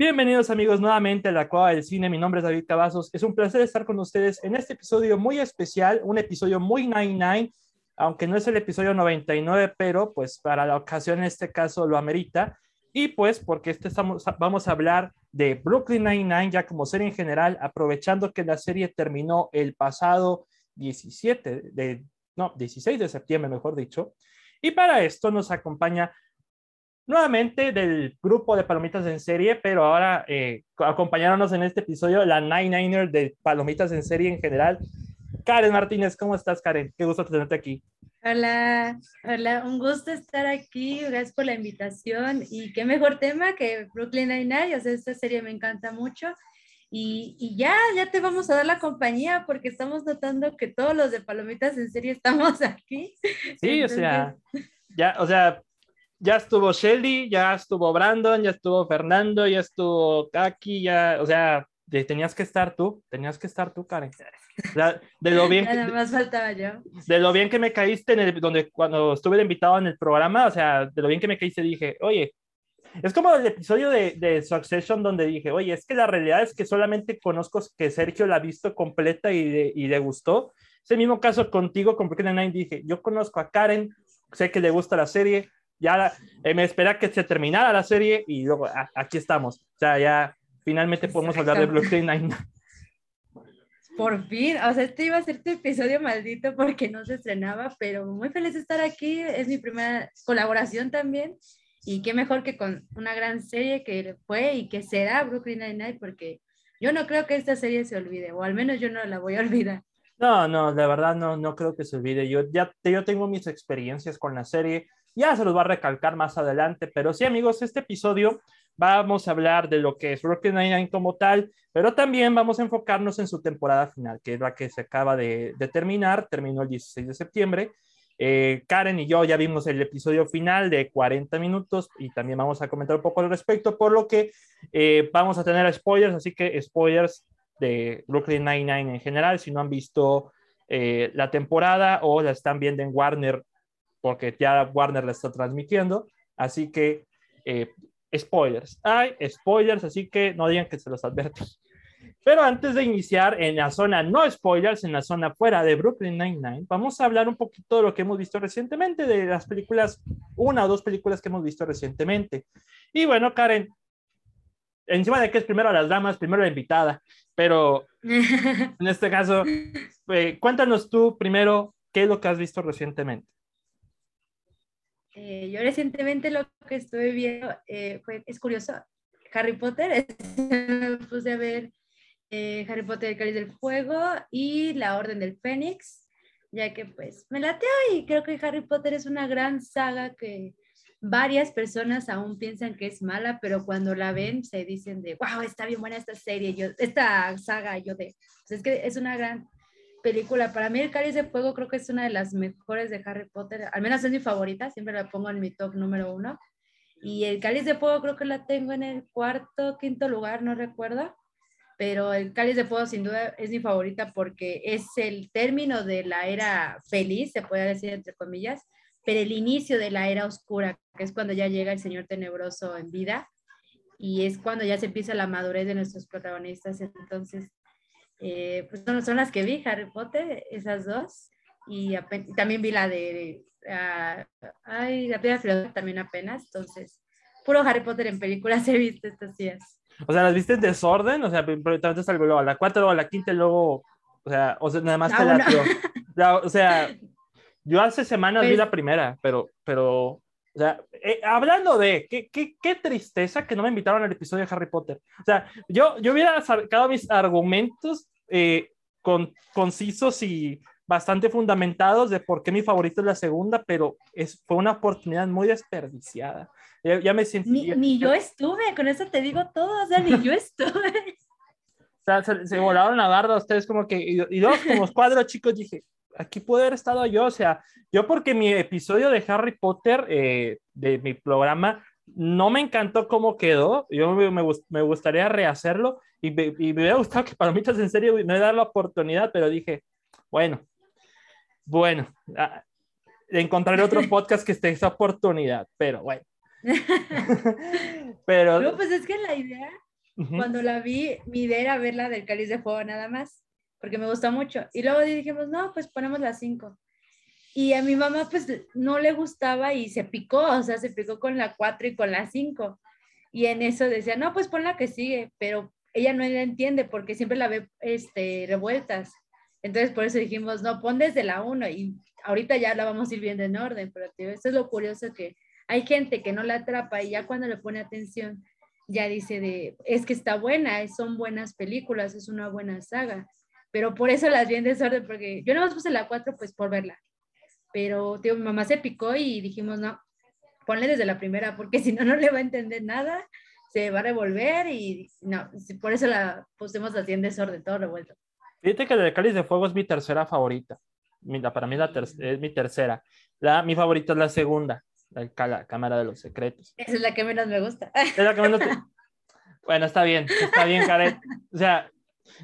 Bienvenidos amigos nuevamente a la Cueva del Cine, mi nombre es David Cavazos, es un placer estar con ustedes en este episodio muy especial, un episodio muy 99, aunque no es el episodio 99, pero pues para la ocasión en este caso lo amerita, y pues porque este estamos, vamos a hablar de Brooklyn Nine-Nine ya como serie en general, aprovechando que la serie terminó el pasado 17 de, no, 16 de septiembre, mejor dicho, y para esto nos acompaña nuevamente del grupo de Palomitas en Serie, pero ahora eh, acompañándonos en este episodio la Nine Niner de Palomitas en Serie en general. Karen Martínez, ¿cómo estás, Karen? Qué gusto tenerte aquí. Hola, hola, un gusto estar aquí, gracias por la invitación y qué mejor tema que Brooklyn Nine-Nine, o sea, esta serie me encanta mucho y, y, ya, ya te vamos a dar la compañía porque estamos notando que todos los de Palomitas en Serie estamos aquí. Sí, o sea, ya, o sea, ya estuvo Shelly, ya estuvo Brandon, ya estuvo Fernando, ya estuvo Kaki, ya, o sea, tenías que estar tú, tenías que estar tú, Karen. de lo bien Nada más faltaba yo. De lo bien que me caíste en el, donde cuando estuve de invitado en el programa, o sea, de lo bien que me caíste dije, oye, es como el episodio de, de Succession donde dije, oye, es que la realidad es que solamente conozco que Sergio la ha visto completa y, y le gustó. Es el mismo caso contigo con Brooklyn Nine. Dije, yo conozco a Karen, sé que le gusta la serie, ya eh, me espera que se terminara la serie y luego aquí estamos. O sea, ya finalmente podemos hablar de Brooklyn Nine. Por fin, o sea, este iba a ser tu episodio maldito porque no se estrenaba, pero muy feliz de estar aquí. Es mi primera colaboración también. Y qué mejor que con una gran serie que fue y que será Brooklyn Nine-Nine, porque yo no creo que esta serie se olvide, o al menos yo no la voy a olvidar. No, no, de verdad no, no creo que se olvide. Yo ya yo tengo mis experiencias con la serie ya se los va a recalcar más adelante, pero sí, amigos, este episodio vamos a hablar de lo que es Brooklyn Nine-Nine como tal, pero también vamos a enfocarnos en su temporada final, que es la que se acaba de, terminar, terminó el 16 de septiembre. Eh, Karen y yo ya vimos el episodio final de 40 minutos y también vamos a comentar un poco al respecto, por lo que eh, vamos a tener spoilers, así que spoilers de Brooklyn Nine-Nine en general, si no han visto eh, la temporada o la están viendo en Warner porque ya Warner la está transmitiendo. Así que, eh, spoilers. Hay spoilers, así que no digan que se los adverto. Pero antes de iniciar en la zona no spoilers, en la zona fuera de Brooklyn Nine-Nine, vamos a hablar un poquito de lo que hemos visto recientemente, de las películas, una o dos películas que hemos visto recientemente. Y bueno, Karen, encima de que es primero las damas, primero la invitada, pero en este caso, eh, cuéntanos tú primero qué es lo que has visto recientemente. Eh, yo recientemente lo que estuve viendo eh, fue, es curioso, Harry Potter, puse a ver eh, Harry Potter, el Cáliz del Fuego y La Orden del Fénix, ya que pues me lateó y creo que Harry Potter es una gran saga que varias personas aún piensan que es mala, pero cuando la ven se dicen de, wow, está bien buena esta serie, yo, esta saga, yo de, pues es que es una gran película. Para mí, El Cáliz de Fuego creo que es una de las mejores de Harry Potter. Al menos es mi favorita, siempre la pongo en mi top número uno. Y El Cáliz de Fuego creo que la tengo en el cuarto, quinto lugar, no recuerdo. Pero El Cáliz de Fuego sin duda es mi favorita porque es el término de la era feliz, se puede decir entre comillas, pero el inicio de la era oscura, que es cuando ya llega el Señor Tenebroso en vida y es cuando ya se empieza la madurez de nuestros protagonistas. Entonces, eh, pues son, son, las que vi, Harry Potter, esas dos, y también vi la de, uh, ay, la piedra también apenas, entonces, puro Harry Potter en películas he visto estos días. O sea, ¿las viste en desorden? O sea, algo luego a la cuarta, luego a la quinta, luego, o sea, o sea nada más te la, O sea, yo hace semanas vi pues la primera, pero, pero o sea, eh, hablando de qué, qué, qué, tristeza que no me invitaron al episodio de Harry Potter. O sea, yo, yo hubiera sacado mis argumentos eh, con, concisos y bastante fundamentados de por qué mi favorito es la segunda, pero es, fue una oportunidad muy desperdiciada. Ya, me sentí... Ni, ni, yo estuve, con eso te digo todo, o sea, ni yo estuve. O sea, se, volaron la barda ustedes como que, y, y dos como cuadros chicos, dije, aquí puede haber estado yo, o sea, yo porque mi episodio de Harry Potter, eh, de mi programa, no me encantó cómo quedó, yo me, me, gustaría rehacerlo y me, y me, hubiera gustado que para mí en serio me dar la oportunidad, pero dije, bueno, bueno, ah, encontraré otro podcast que esté esa oportunidad, pero bueno. pero... No, pues es que la idea cuando la vi, mi idea era ver la del cáliz de fuego nada más, porque me gustó mucho. Y luego dijimos, no, pues ponemos las cinco. Y a mi mamá pues no le gustaba y se picó, o sea, se picó con la cuatro y con la cinco. Y en eso decía, no, pues pon la que sigue, pero ella no la entiende porque siempre la ve este, revueltas. Entonces por eso dijimos, no, pon desde la uno y ahorita ya la vamos a ir viendo en orden, pero tío, esto es lo curioso que hay gente que no la atrapa y ya cuando le pone atención ya dice de, es que está buena, son buenas películas, es una buena saga, pero por eso las vi en desorden, porque yo no más puse la 4 pues por verla, pero tío, mi mamá se picó y dijimos, no, ponle desde la primera, porque si no, no le va a entender nada, se va a revolver y no, por eso la pusimos así en desorden, todo revuelto. Fíjate que el Cáliz de Fuego es mi tercera favorita. Mira, para mí la es mi tercera. La, mi favorita es la segunda la, Cámara de los Secretos. Esa es la que menos me gusta. Es la que menos Bueno, está bien, está bien, Karen. O sea,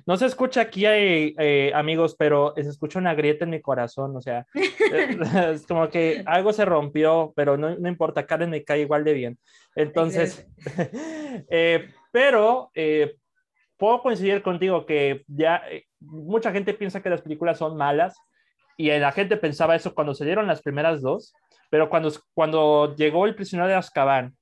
no se escucha aquí, hay, eh, amigos, pero se escucha una grieta en mi corazón. O sea, es como que algo se rompió, pero no, no importa, Karen me cae igual de bien. Entonces, eh, pero eh, puedo coincidir contigo que ya mucha gente piensa que las películas son malas y la gente pensaba eso cuando se dieron las primeras dos pero cuando, cuando llegó el prisionero de Azkaban,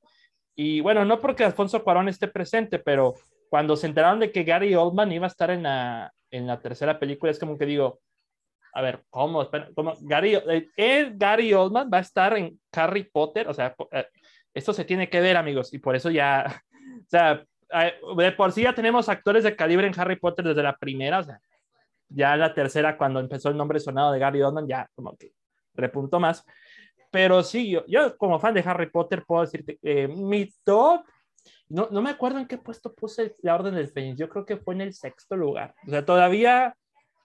y bueno, no porque Alfonso Cuarón esté presente, pero cuando se enteraron de que Gary Oldman iba a estar en la, en la tercera película, es como que digo, a ver, ¿cómo? ¿cómo? Gary, eh, Gary Oldman va a estar en Harry Potter? O sea, eh, esto se tiene que ver, amigos, y por eso ya, o sea, de por sí ya tenemos actores de calibre en Harry Potter desde la primera, o sea, ya la tercera, cuando empezó el nombre sonado de Gary Oldman, ya como que repuntó más. Pero sí, yo, yo como fan de Harry Potter puedo decirte, eh, mi top, no, no me acuerdo en qué puesto puse la Orden del Fénix, yo creo que fue en el sexto lugar. O sea, todavía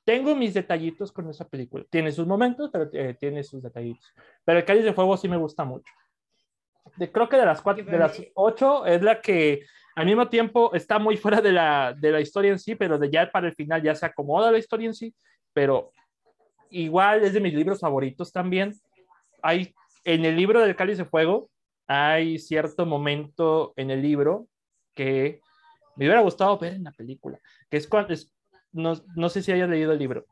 tengo mis detallitos con esa película. Tiene sus momentos, pero eh, tiene sus detallitos. Pero el Cáliz de Fuego sí me gusta mucho. De, creo que de las, cuatro, de las ocho es la que al mismo tiempo está muy fuera de la, de la historia en sí, pero de ya para el final ya se acomoda la historia en sí, pero igual es de mis libros favoritos también. Hay en el libro del Cáliz de Fuego hay cierto momento en el libro que me hubiera gustado ver en la película, que es cuando, no, no, sé si hayas leído el libro.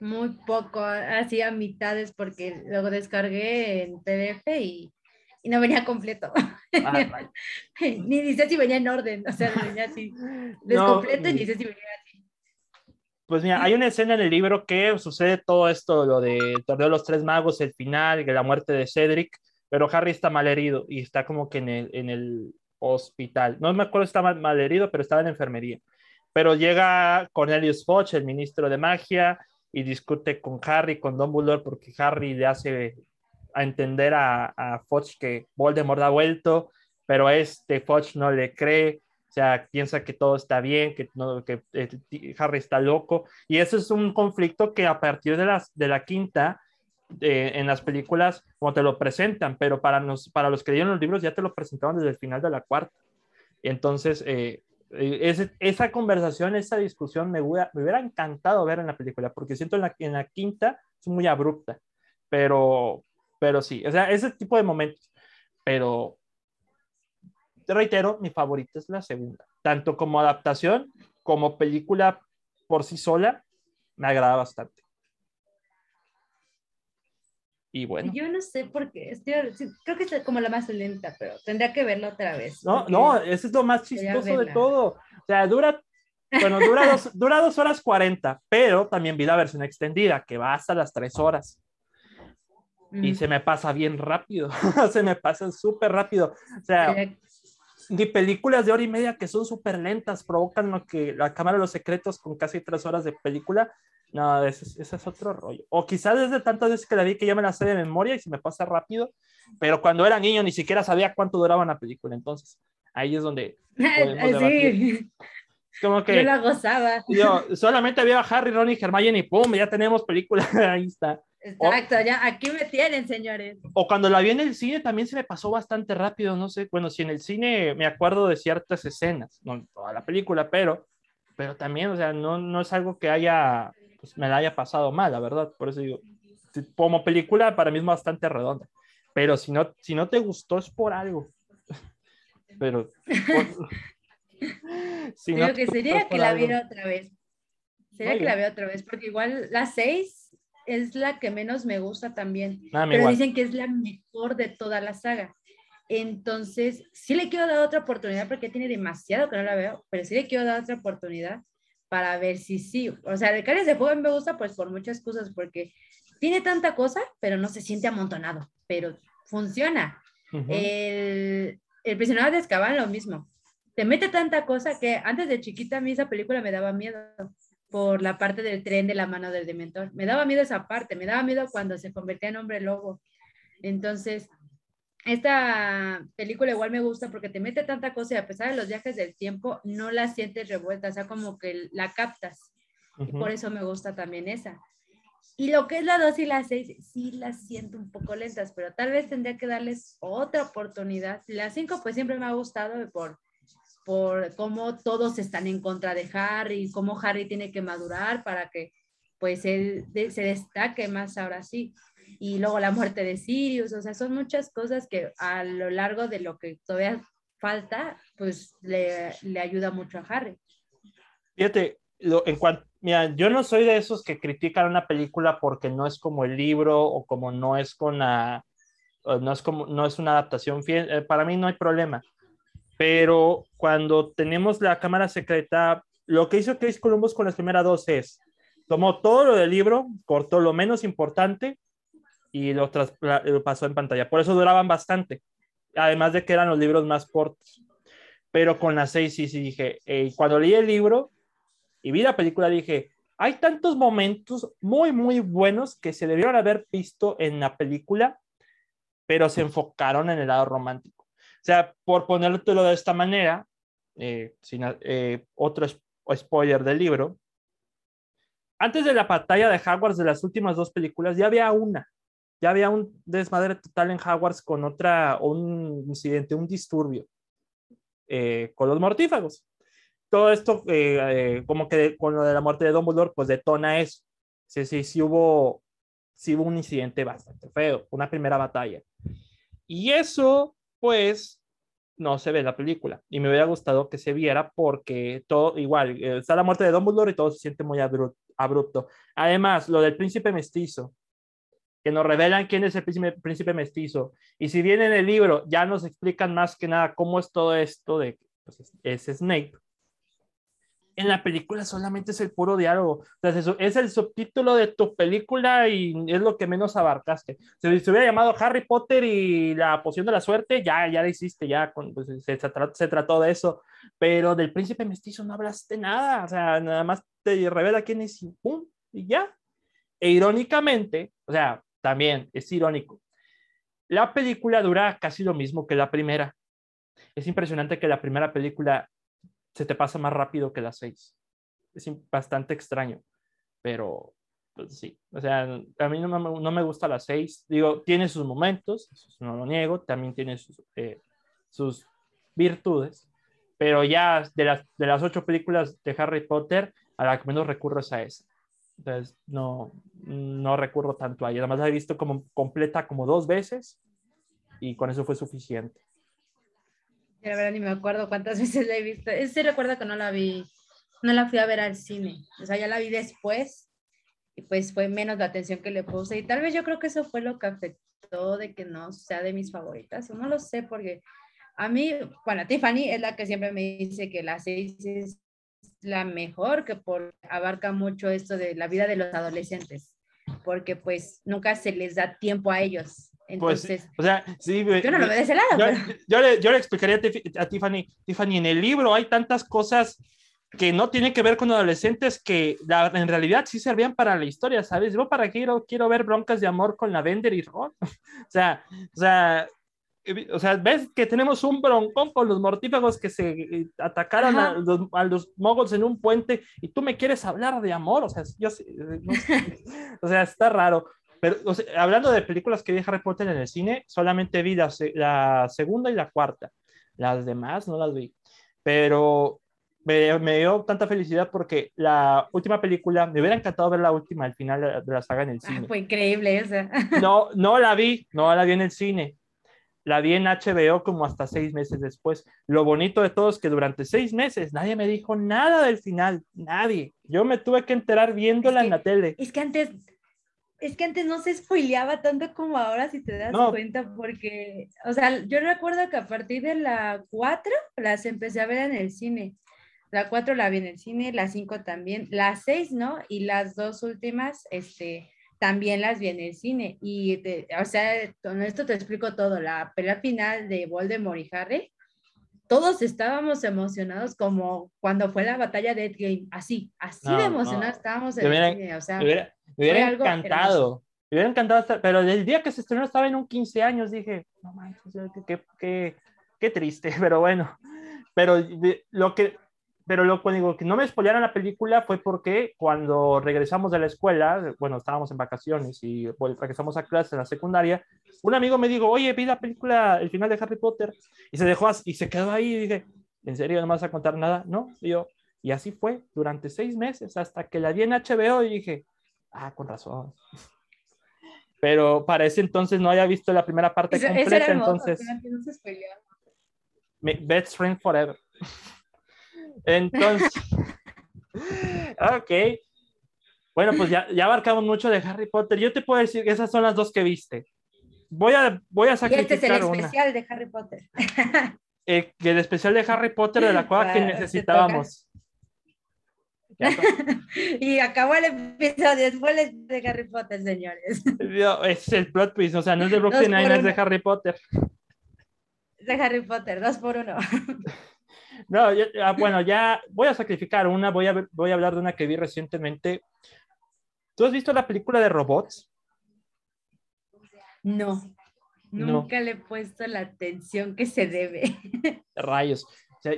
Muy poco, así a mitades porque luego descargué en PDF y, y no venía completo. Ah, ni dice si venía en orden, o sea, venía así, descompleto y ni sé si venía pues mira, hay una escena en el libro que sucede todo esto, lo de torneo de los tres magos, el final, la muerte de Cedric, pero Harry está mal herido y está como que en el, en el hospital. No me acuerdo si estaba mal herido, pero estaba en enfermería. Pero llega Cornelius Fudge, el ministro de magia, y discute con Harry, con Dumbledore, porque Harry le hace a entender a, a Fudge que Voldemort ha vuelto, pero este Fudge no le cree o sea, piensa que todo está bien, que, no, que eh, Harry está loco. Y eso es un conflicto que a partir de, las, de la quinta, eh, en las películas, como te lo presentan, pero para, nos, para los que leyeron los libros ya te lo presentaban desde el final de la cuarta. Entonces, eh, esa conversación, esa discusión me hubiera, me hubiera, encantado ver en la película, porque siento en la, en la quinta es muy abrupta, pero, pero sí, o sea, ese tipo de momentos. Pero reitero, mi favorita es la segunda. Tanto como adaptación como película por sí sola, me agrada bastante. Y bueno. Yo no sé por qué, creo que es como la más lenta, pero tendría que verla otra vez. No, no, eso es lo más chistoso de todo. O sea, dura, bueno, dura dos, dura dos horas cuarenta, pero también vi la versión extendida, que va hasta las tres horas. Y mm. se me pasa bien rápido, se me pasa súper rápido. O sea, ni películas de hora y media que son súper lentas provocan lo que la Cámara de los Secretos con casi tres horas de película. No, ese, ese es otro rollo. O quizás desde tantas veces que la vi que ya me la sé de memoria y se me pasa rápido, pero cuando era niño ni siquiera sabía cuánto duraba una película. Entonces, ahí es donde sí. Como que yo la gozaba. Yo solamente había Harry, Ron y Hermione y pum, ya tenemos película. ahí está. Exacto, ya aquí me tienen, señores. O cuando la vi en el cine también se me pasó bastante rápido, no sé, bueno, si en el cine me acuerdo de ciertas escenas, no toda la película, pero, pero también, o sea, no, no es algo que haya, pues me la haya pasado mal, la verdad, por eso digo, como película para mí es bastante redonda, pero si no, si no te gustó es por algo. pero, Sí, Creo que sería que la viera otra vez. Sería que la vea otra vez, porque igual la 6 es la que menos me gusta también. Ah, pero dicen que es la mejor de toda la saga. Entonces, sí le quiero dar otra oportunidad porque tiene demasiado que no la veo, pero sí le quiero dar otra oportunidad para ver si sí. O sea, el Cáliz de Fuego me gusta pues por muchas cosas, porque tiene tanta cosa, pero no se siente amontonado, pero funciona. el, el prisionero de Azkaban lo mismo. Te mete tanta cosa que antes de chiquita a mí esa película me daba miedo por la parte del tren de la mano del dementor. Me daba miedo esa parte, me daba miedo cuando se convertía en hombre lobo. Entonces, esta película igual me gusta porque te mete tanta cosa y a pesar de los viajes del tiempo, no la sientes revuelta, o sea, como que la captas. y por eso me gusta también esa. Y lo que es la 2 y la 6, sí las siento un poco lentas, pero tal vez tendría que darles otra oportunidad. La 5 pues siempre me ha gustado por, por cómo todos están en contra de Harry, cómo Harry tiene que madurar para que pues él se destaque más ahora sí y luego la muerte de Sirius, o sea, son muchas cosas que a lo largo de lo que todavía falta, pues le, le ayuda mucho a Harry. Fíjate, lo, en cuanto, mira, yo no soy de esos que critican una película porque no es como el libro o como no es con la, no es como, no es una adaptación fiel, eh, para mí no hay problema. Pero cuando tenemos la cámara secreta, lo que hizo Chris Columbus con las primeras dos es, tomó todo lo del libro, cortó lo menos importante y lo, pasó en pantalla. Por eso duraban bastante. Además de que eran los libros más cortos. Pero con las seis sí, sí dije, cuando leí el libro y vi la película dije, hay tantos momentos muy, muy buenos que se debieron haber visto en la película, pero se enfocaron en el lado romántico. O sea, por ponértelo de esta manera, eh, sin, eh, otro spoiler del libro, antes de la batalla de Hogwarts de las últimas dos películas, ya había una ya había un desmadre total en Hogwarts con otra, un incidente, un disturbio eh, con los mortífagos. Todo esto, eh, eh, como que con lo de la muerte de Dumbledore, pues detona eso. Sí, sí, sí hubo, sí hubo un incidente bastante feo, una primera batalla. Y eso, pues, no se ve en la película. Y me hubiera gustado que se viera porque todo, igual, está la muerte de Dumbledore y todo se siente muy abrupto. Además, lo del príncipe mestizo, que nos revelan quién es el príncipe, mestizo. Y si bien en el libro ya nos explican más que nada cómo es todo esto de pues, es, Snape, en la película solamente es el puro diálogo. Entonces, es el subtítulo de tu película y es lo que menos abarcaste. Si se hubiera llamado Harry Potter y la poción de la suerte, ya, ya la hiciste, ya pues, se, se, trató de eso. Pero del príncipe mestizo no hablaste nada. O sea, nada más te revela quién es y ¡pum! Y ya. E irónicamente, o sea, también es irónico. La película dura casi lo mismo que la primera. Es impresionante que la primera película se te pasa más rápido que la seis. Es bastante extraño, pero pues, sí. O sea, a mí no me, gusta la seis. Digo, tiene sus momentos, no lo niego, también tiene sus, eh, sus virtudes, pero ya de las, de las ocho películas de Harry Potter, a la que menos recurro a esa. Entonces, no, no recurro tanto a ella. Además, la he visto como completa como dos veces y con eso fue suficiente. La verdad ni me acuerdo cuántas veces la he visto. Sí recuerdo que no la vi, no la fui a ver al cine. O sea, ya la vi después y pues fue menos la atención que le puse. Y tal vez yo creo que eso fue lo que afectó de que no sea de mis favoritas. No lo sé porque a mí, bueno, Tiffany es la que siempre me dice que la seis es la mejor, que por, abarca mucho esto de la vida de los adolescentes, porque pues nunca se les da tiempo a ellos. Pues, Entonces, o sea, sí, yo no lo veo de ese lado. Yo, le, yo le, explicaría a, Tiffany, Tiffany, en el libro hay tantas cosas que no tienen que ver con adolescentes que en realidad sí servían para la historia, ¿sabes? Yo para qué quiero, quiero ver broncas de amor con la Bender y Ron. o sea, o sea, o sea, ves que tenemos un broncón con los mortífagos que se eh, atacaron a los, a los, mogols en un puente y tú me quieres hablar de amor, o sea, yo, eh, o sea, está raro. Pero hablando de películas que vi Harry Potter en el cine, solamente vi la, la, segunda y la cuarta. Las demás no las vi. Pero me, me, dio tanta felicidad porque la última película, me hubiera encantado ver la última, al final de la saga en el ah, cine. fue increíble esa. No, no la vi, no la vi en el cine la vi en HBO como hasta seis meses después. Lo bonito de todo es que durante seis meses nadie me dijo nada del final, nadie. Yo me tuve que enterar viéndola en la tele. Es que antes, es que antes no se spoileaba tanto como ahora, si te das cuenta, porque, o sea, yo recuerdo que a partir de la 4 las empecé a ver en el cine. La 4 la vi en el cine, la 5 también, la 6 no, y las dos últimas, este, también las vi en el cine. Y, o sea, con esto te explico todo. La pelea final de Voldemort y Harry, todos estábamos emocionados como cuando fue la batalla de Endgame, así, así de emocionados estábamos en el cine. O sea, me hubiera, me hubiera encantado. Me hubiera encantado estar, pero el día que se estrenó estaba en un 15 años, dije, no manches, qué, qué, qué triste, pero bueno. Pero lo que, pero lo que digo que no me spoilearon la película fue porque cuando regresamos de la escuela, bueno, estábamos en vacaciones y regresamos a clase en la secundaria, un amigo me dijo, oye, vi la película, el final de Harry Potter, y se dejó y se quedó ahí y dije, ¿en serio no me vas a contar nada? No, y yo, y así fue durante seis meses hasta que la vi en HBO y dije, ah, con razón. Pero para ese entonces no había visto la primera parte completa, entonces... Best Friend Forever. Entonces, ok. Bueno, pues ya, ya abarcamos mucho de Harry Potter. Yo te puedo decir que esas son las dos que viste. Voy a, voy a sacrificar y este es el especial de Harry Potter. Eh, el especial de Harry Potter de la cual que necesitábamos. y acabó el episodio después de Harry Potter, señores. Es el plot twist, o sea, no es de Brooklyn Nine, es de Harry Potter. De Harry Potter, dos por uno. No, ah, bueno, ya voy a sacrificar una, voy a, voy a hablar de una que vi recientemente. ¿Tú has visto la película de robots? No, nunca le he puesto la atención que se debe. Rayos.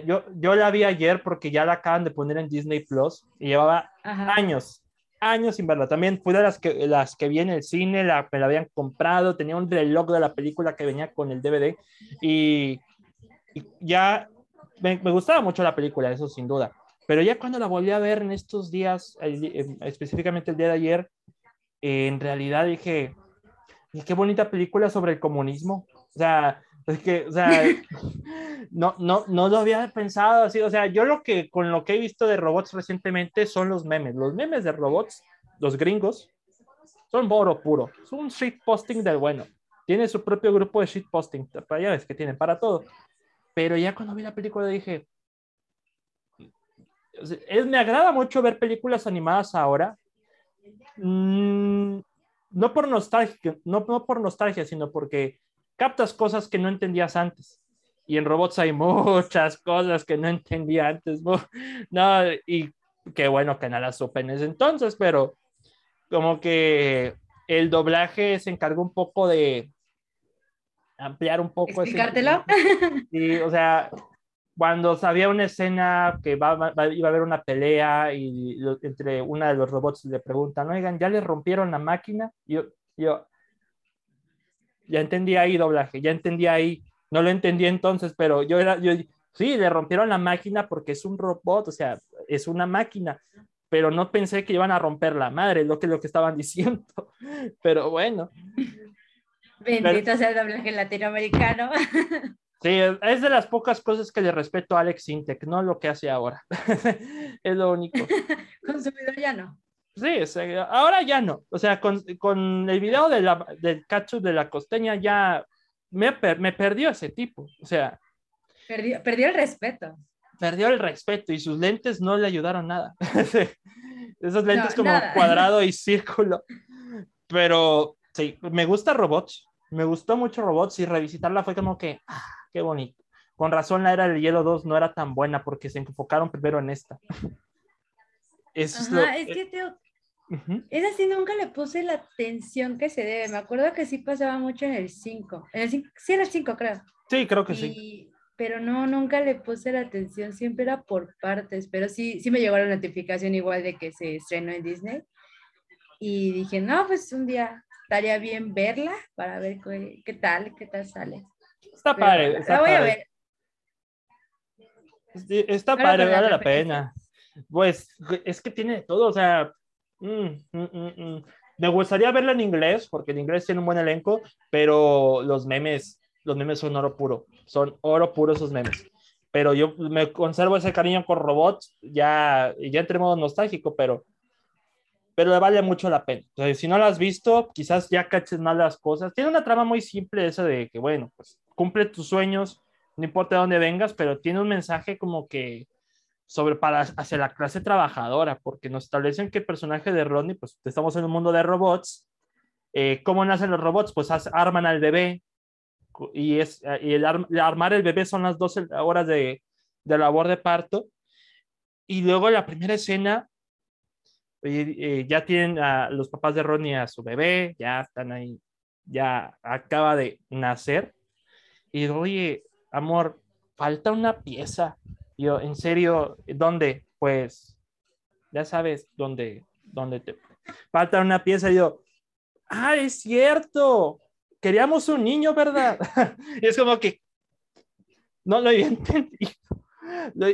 yo, yo la vi ayer porque ya la acaban de poner en Disney Plus y llevaba años, años sin verla. También fue de las que, las que vi en el cine, la, me la habían comprado, tenía un reloj de la película que venía con el DVD y, y ya me, gustaba mucho la película, eso sin duda. Pero ya cuando la volví a ver en estos días, eh, específicamente el día de ayer, en realidad dije, qué bonita película sobre el comunismo. O sea, es que, o sea, no, no, no lo había pensado así. O sea, yo lo que, con lo que he visto de robots recientemente son los memes. Los memes de robots, los gringos, son boro puro. Es un shitposting del bueno. Tiene su propio grupo de shitposting. Ya ves que tienen para todo. Pero ya cuando vi la película dije, es, me agrada mucho ver películas animadas ahora. Mm, no por nostalgia, no, no por nostalgia, sino porque captas cosas que no entendías antes. Y en robots hay muchas cosas que no entendía antes. No, y qué bueno que no las supe en ese entonces, pero como que el doblaje se encargó un poco de, ampliar un poco. ¿Explicártelo? Sí, o sea, cuando sabía una escena que va, iba a haber una pelea y entre una de los robots le preguntan, oigan, ¿ya le rompieron la máquina? Yo, yo, ya entendí ahí doblaje, ya entendí ahí, no lo entendí entonces, pero yo era, yo, sí, le rompieron la máquina porque es un robot, o sea, es una máquina, pero no pensé que iban a romper la madre, lo que lo que estaban diciendo, pero bueno. Bendito sea el doblaje latinoamericano. Sí, es de las pocas cosas que le respeto a Alex Intec, no lo que hace ahora. es lo único. Consumidor ya no. Sí, ahora ya no. O sea, con, con el video de la, del cacho de la costeña ya me, me perdió ese tipo. O sea. Perdió, perdió el respeto. Perdió el respeto y sus lentes no le ayudaron nada. Esos lentes como cuadrado y círculo. Pero sí, me gusta robots me gustó mucho Robots y revisitarla fue como que, ah, qué bonito. Con razón la era del hielo 2 no era tan buena porque se enfocaron primero en esta. es, es que te... Es así, nunca le puse la atención que se debe. Me acuerdo que sí pasaba mucho en el 5. En el 5, sí, en el 5, creo. Sí, creo que sí. Pero no, nunca le puse la atención, siempre era por partes. Pero sí, sí me llegó la notificación igual de que se estrenó en Disney. Y dije, no, pues un día, estaría bien verla para ver qué, tal, qué tal sale. Está padre. la voy a ver. Está padre, vale la pena. Pues es que tiene todo, o sea, mm, mm, mm, me gustaría verla en inglés, porque en inglés tiene un buen elenco, pero los memes los memes son oro puro, son oro puro esos memes. Pero yo me conservo ese cariño con robots, ya, ya entre modo nostálgico, pero, pero le vale mucho la pena. si no lo has visto, quizás ya caches mal las cosas. Tiene una trama muy simple esa de que, bueno, pues cumple tus sueños, no importa de dónde vengas, pero tiene un mensaje como que sobre para hacia la clase trabajadora, porque nos establecen que el personaje de Rodney, pues estamos en un mundo de robots. Eh, ¿Cómo nacen los robots? Pues arman al bebé y, es, y el, armar el bebé son las 12 horas de, de labor de parto. Y luego la primera escena, eh, eh, ya tienen a los papás de Rodney a su bebé, ya están ahí, ya acaba de nacer. Y oye, amor, falta una pieza yo, en serio, ¿dónde? Pues, ya sabes, ¿dónde? ¿Dónde te falta una pieza? Y yo, ah, es cierto, queríamos un niño, ¿verdad? y es como que no lo entendido.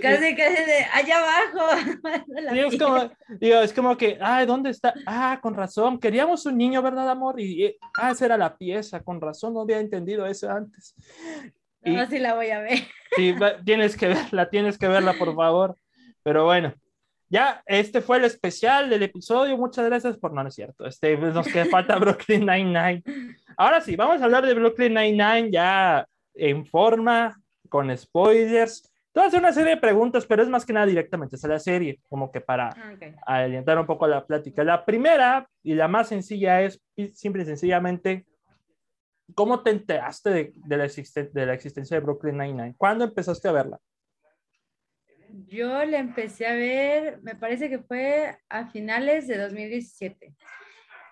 Casi, casi de allá abajo. es, como, digo, es como que, ah, ¿dónde está? Ah, con razón, queríamos un niño, ¿verdad, amor? Y, ah, esa era la pieza, con razón, no había entendido eso antes. No, sí la voy a ver. Sí, tienes que verla, tienes que verla, por favor. Pero bueno, ya este fue el especial del episodio. Muchas gracias por no, no es cierto. Este, pues, nos queda falta Brooklyn Nine-Nine. Ahora sí, vamos a hablar de Brooklyn Nine-Nine ya en forma, con spoilers. Te voy a hacer una serie de preguntas, pero es más que nada directamente a la serie, como que para ah, alientar un poco la plática. La primera y la más sencilla es simple y sencillamente ¿Cómo te enteraste de, de, la, de la existencia de Brooklyn Nine-Nine? ¿Cuándo empezaste a verla? Yo la empecé a ver, me parece que fue a finales de 2017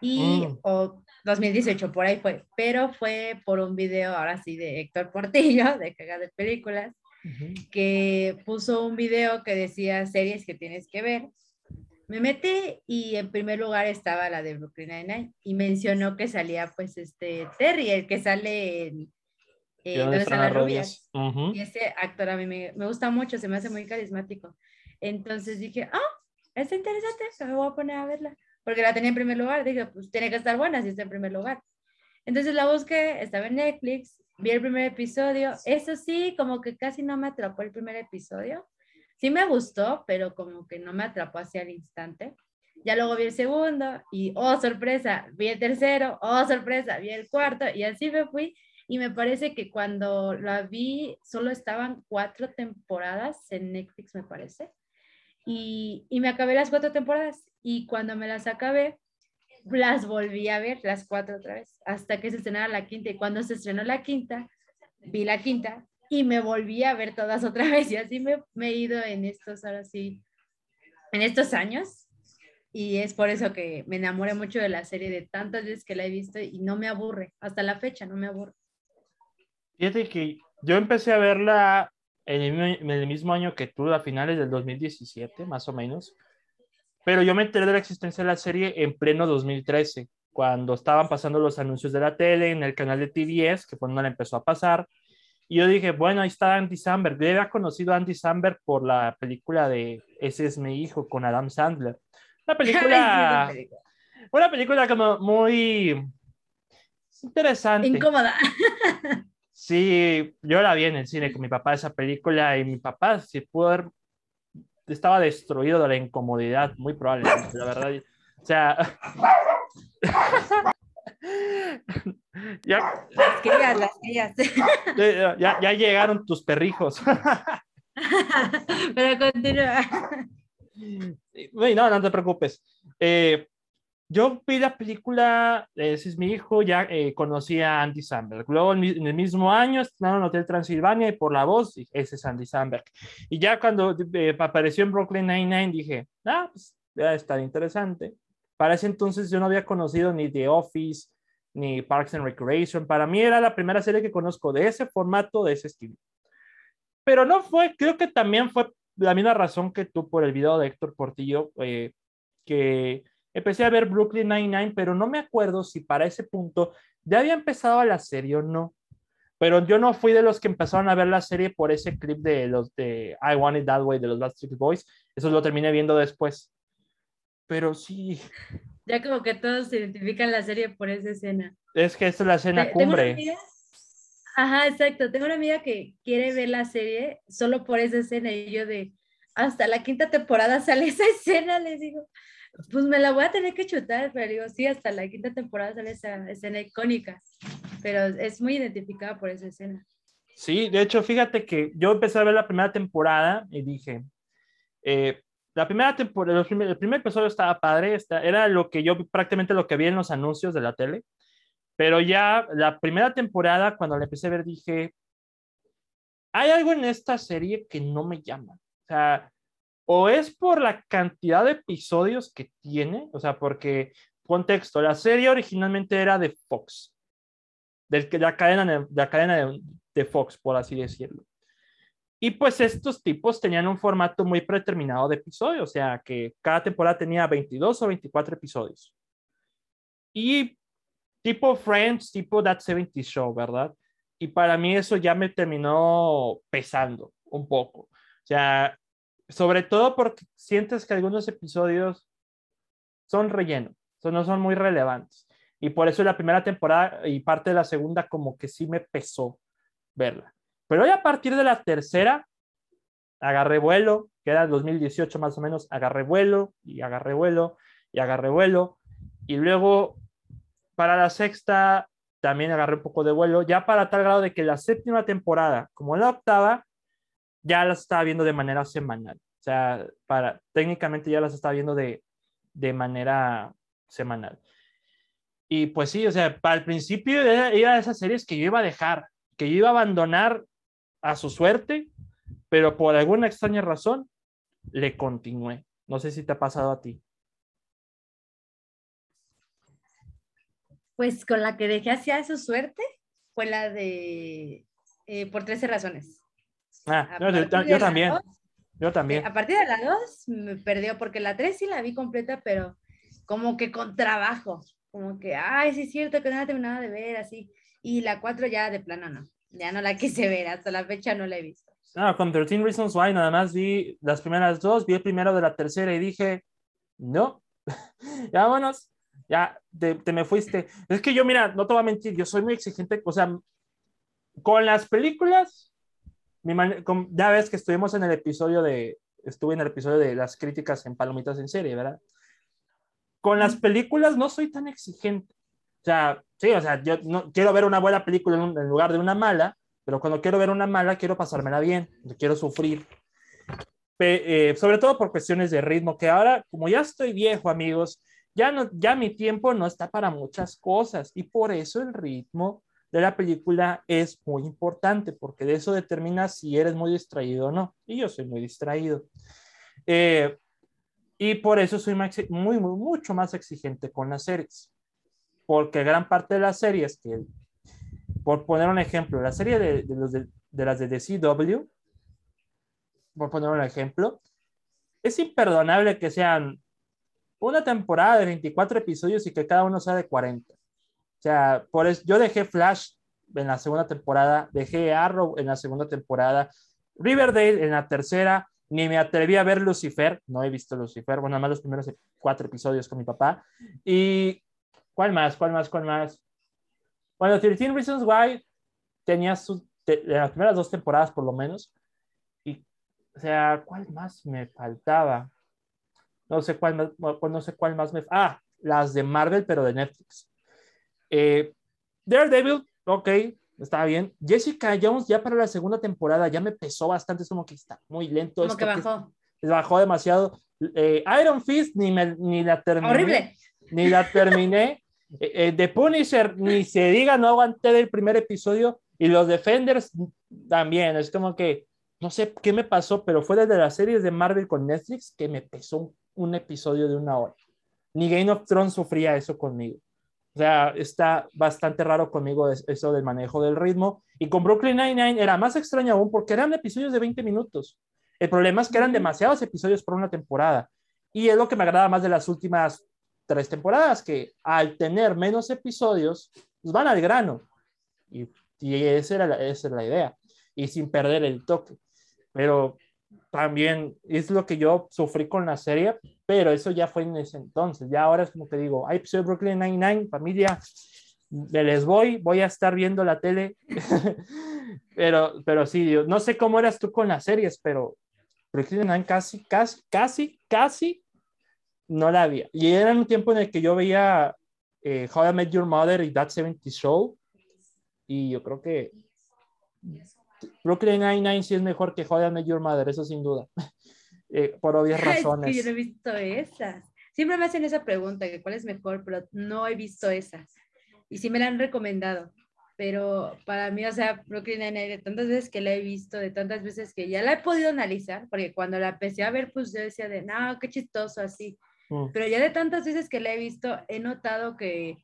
y mm. o 2018 por ahí fue, pero fue por un video ahora sí de Héctor Portillo de Caga de Películas que puso un video que decía series que tienes que ver me metí y en primer lugar estaba la de Brooklyn Nine-Nine y mencionó que salía pues este Terry, el que sale en eh, ¿Dónde están las rubias? Y ese actor a mí me, me, gusta mucho, se me hace muy carismático. Entonces dije, ah, está interesante, me voy a poner a verla. Porque la tenía en primer lugar, dije, pues tiene que estar buena si está en primer lugar. Entonces la busqué, estaba en Netflix, vi el primer episodio. Eso sí, como que casi no me atrapó el primer episodio sí me gustó, pero como que no me atrapó hacia el instante. Ya luego vi el segundo y, oh, sorpresa, vi el tercero, oh, sorpresa, vi el cuarto y así me fui. Y me parece que cuando la vi, solo estaban cuatro temporadas en Netflix, me parece. Y, y me acabé las cuatro temporadas. Y cuando me las acabé, las volví a ver, las cuatro otra vez, hasta que se estrenara la quinta. Y cuando se estrenó la quinta, vi la quinta y me volví a ver todas otra vez y así me, he ido en estos, ahora sí, en estos años y es por eso que me enamoré mucho de la serie de tantas veces que la he visto y no me aburre, hasta la fecha no me aburre. Fíjate que yo empecé a verla en el, en el mismo año que tú, a finales del 2017, más o menos, pero yo me enteré de la existencia de la serie en pleno 2013, cuando estaban pasando los anuncios de la tele en el canal de TVS, que fue cuando la empezó a pasar, y yo dije, bueno, ahí está Andy Samberg. Yo había conocido a Andy Samberg por la película de Ese es mi hijo con Adam Sandler. Una película, una película como muy interesante. Incómoda. Sí, yo la vi en el cine con mi papá esa película y mi papá, si pudo haber, estaba destruido de la incomodidad, muy probablemente, la verdad. O sea, ya, las querías, las Ya, ya, llegaron tus perrijos. Pero continúa. No, no te preocupes. Eh, yo vi la película, ese es mi hijo, ya eh, conocí a Andy Samberg. Luego en el mismo año estrenaron Hotel Transilvania y por la voz, ese es Andy Samberg. Y ya cuando eh, apareció en Brooklyn Nine-Nine dije, ah, pues va a estar interesante. Para ese entonces yo no había conocido ni The Office, ni Parks and Recreation. Para mí era la primera serie que conozco de ese formato, de ese estilo. Pero no fue, creo que también fue la misma razón que tú por el video de Héctor Portillo, eh, que empecé a ver Brooklyn Nine-Nine, pero no me acuerdo si para ese punto ya había empezado la serie o no. Pero yo no fui de los que empezaron a ver la serie por ese clip de los de I Want It That Way de los Last Six Boys. Eso lo terminé viendo después. Pero sí, ya como que todos se identifican la serie por esa escena. Es que esta es la escena cumbre. Ajá, exacto. Tengo una amiga que quiere ver la serie solo por esa escena y yo de, hasta la quinta temporada sale esa escena, les digo, pues me la voy a tener que chutar, pero digo, sí, hasta la quinta temporada sale esa escena icónica, pero es muy identificada por esa escena. Sí, de hecho, fíjate que yo empecé a ver la primera temporada y dije, eh, la primera temporada, el primer, el primer episodio estaba padre, era lo que yo prácticamente lo que vi en los anuncios de la tele, pero ya la primera temporada, cuando la empecé a ver, dije, hay algo en esta serie que no me llama. O sea, o es por la cantidad de episodios que tiene, o sea, porque, contexto, la serie originalmente era de Fox, de la cadena, de, la cadena de, Fox, por así decirlo. Y pues estos tipos tenían un formato muy predeterminado de episodios, o sea, que cada temporada tenía 22 o 24 episodios. Y tipo Friends, tipo That 70 Show, ¿verdad? Y para mí eso ya me terminó pesando un poco. O sea, sobre todo porque sientes que algunos episodios son relleno, no son muy relevantes. Y por eso la primera temporada y parte de la segunda como que sí me pesó verla. Pero ya a partir de la tercera, agarré vuelo, que era el 2018 más o menos, agarré vuelo y agarré vuelo y agarré vuelo. Y luego para la sexta también agarré un poco de vuelo, ya para tal grado de que la séptima temporada, como la octava, ya las estaba viendo de manera semanal. O sea, para, técnicamente ya las estaba viendo de, de manera semanal. Y pues sí, o sea, para el principio era, de esas series que yo iba a dejar, que yo iba a abandonar a su suerte, pero por alguna extraña razón le continué. No sé si te ha pasado a ti. Pues con la que dejé hacia su suerte fue la de eh, por 13 razones. Ah, yo, también. yo también. A partir de la 2 me perdió porque la 3 sí la vi completa, pero como que con trabajo. Como que, ay, sí es cierto que no la terminaba de ver así. Y la 4 ya de plano no. Ya no la quise ver, hasta la fecha no la he visto. No, con 13 Reasons Why nada más vi las primeras dos, vi el primero de la tercera y dije, no, ya vámonos, ya te, te, me fuiste. Es que yo, mira, no te voy a mentir, yo soy muy exigente, o sea, con las películas ya ves que estuvimos en el episodio de, estuve en el episodio de las críticas en Palomitas en serie, ¿verdad? Con las películas no soy tan exigente. O sea, sí, o sea, yo no, quiero ver una buena película en, lugar de una mala, pero cuando quiero ver una mala, quiero pasármela bien, quiero sufrir. Eh, sobre todo por cuestiones de ritmo, que ahora, como ya estoy viejo, amigos, ya, no, ya mi tiempo no está para muchas cosas y por eso el ritmo de la película es muy importante porque de eso determina si eres muy distraído o no. Y yo soy muy distraído. Eh, y por eso soy muy, mucho más exigente con las series. Porque gran parte de las series que, por poner un ejemplo, la serie de, los de, las de CW, por poner un ejemplo, es imperdonable que sean una temporada de 24 episodios y que cada uno sea de 40. O sea, por eso, yo dejé Flash en la segunda temporada, dejé Arrow en la segunda temporada, Riverdale en la tercera, ni me atreví a ver Lucifer, no he visto Lucifer, bueno, nada más los primeros cuatro episodios con mi papá. Y, ¿cuál más? ¿Cuál más? ¿Cuál más? Bueno, 13 Reasons Why tenía sus, las primeras dos temporadas por lo menos. Y, o sea, ¿cuál más me faltaba? No sé cuál más, no sé cuál más me... Ah, las de Marvel, pero de Netflix. Eh, Daredevil, ok, está bien. Jessica Jones ya para la segunda temporada ya me pesó bastante, es como que está muy lento. Como que bajó. bajó demasiado. Eh, Iron Fist ni, ni la terminé. Horrible. Ni la terminé. eh, eh The Punisher, ni se diga, no aguanté del primer episodio. Y los Defenders también, es como que no sé qué me pasó, pero fue desde las series de Marvel con Netflix que me pesó un episodio de una hora. Ni Game of Thrones sufría eso conmigo. O sea, está bastante raro conmigo eso del manejo del ritmo. Y con Brooklyn Nine-Nine era más extraño aún porque eran episodios de 20 minutos. El problema es que eran demasiados episodios por una temporada. Y es lo que me agrada más de las últimas tres temporadas, que al tener menos episodios, pues van al grano. Y, esa, era la, esa era la idea. Y sin perder el toque. Pero también es lo que yo sufrí con la serie, pero eso ya fue en ese entonces. Ya ahora es como te digo, episodio de Brooklyn Nine-Nine, familia, me les voy, voy a estar viendo la tele. pero, pero sí, yo, no sé cómo eras tú con las series, pero Brooklyn Nine casi, casi, casi, casi no la había. Y era un tiempo en el que yo veía eh, How I Met Your Mother y That 70 Show. Y yo creo que Brooklyn Nine-Nine sí es mejor que Met Your Mother, eso sin duda. Eh, por obvias razones. Es que yo no he visto esas. Siempre me hacen esa pregunta, que cuál es mejor, pero no he visto esas. Y sí me la han recomendado. Pero para mí, o sea, Brooklyn Nine-Nine, de tantas veces que la he visto, de tantas veces que ya la he podido analizar, porque cuando la empecé a ver, pues yo decía de, no, qué chistoso así. Mm. Pero ya de tantas veces que la he visto, he notado que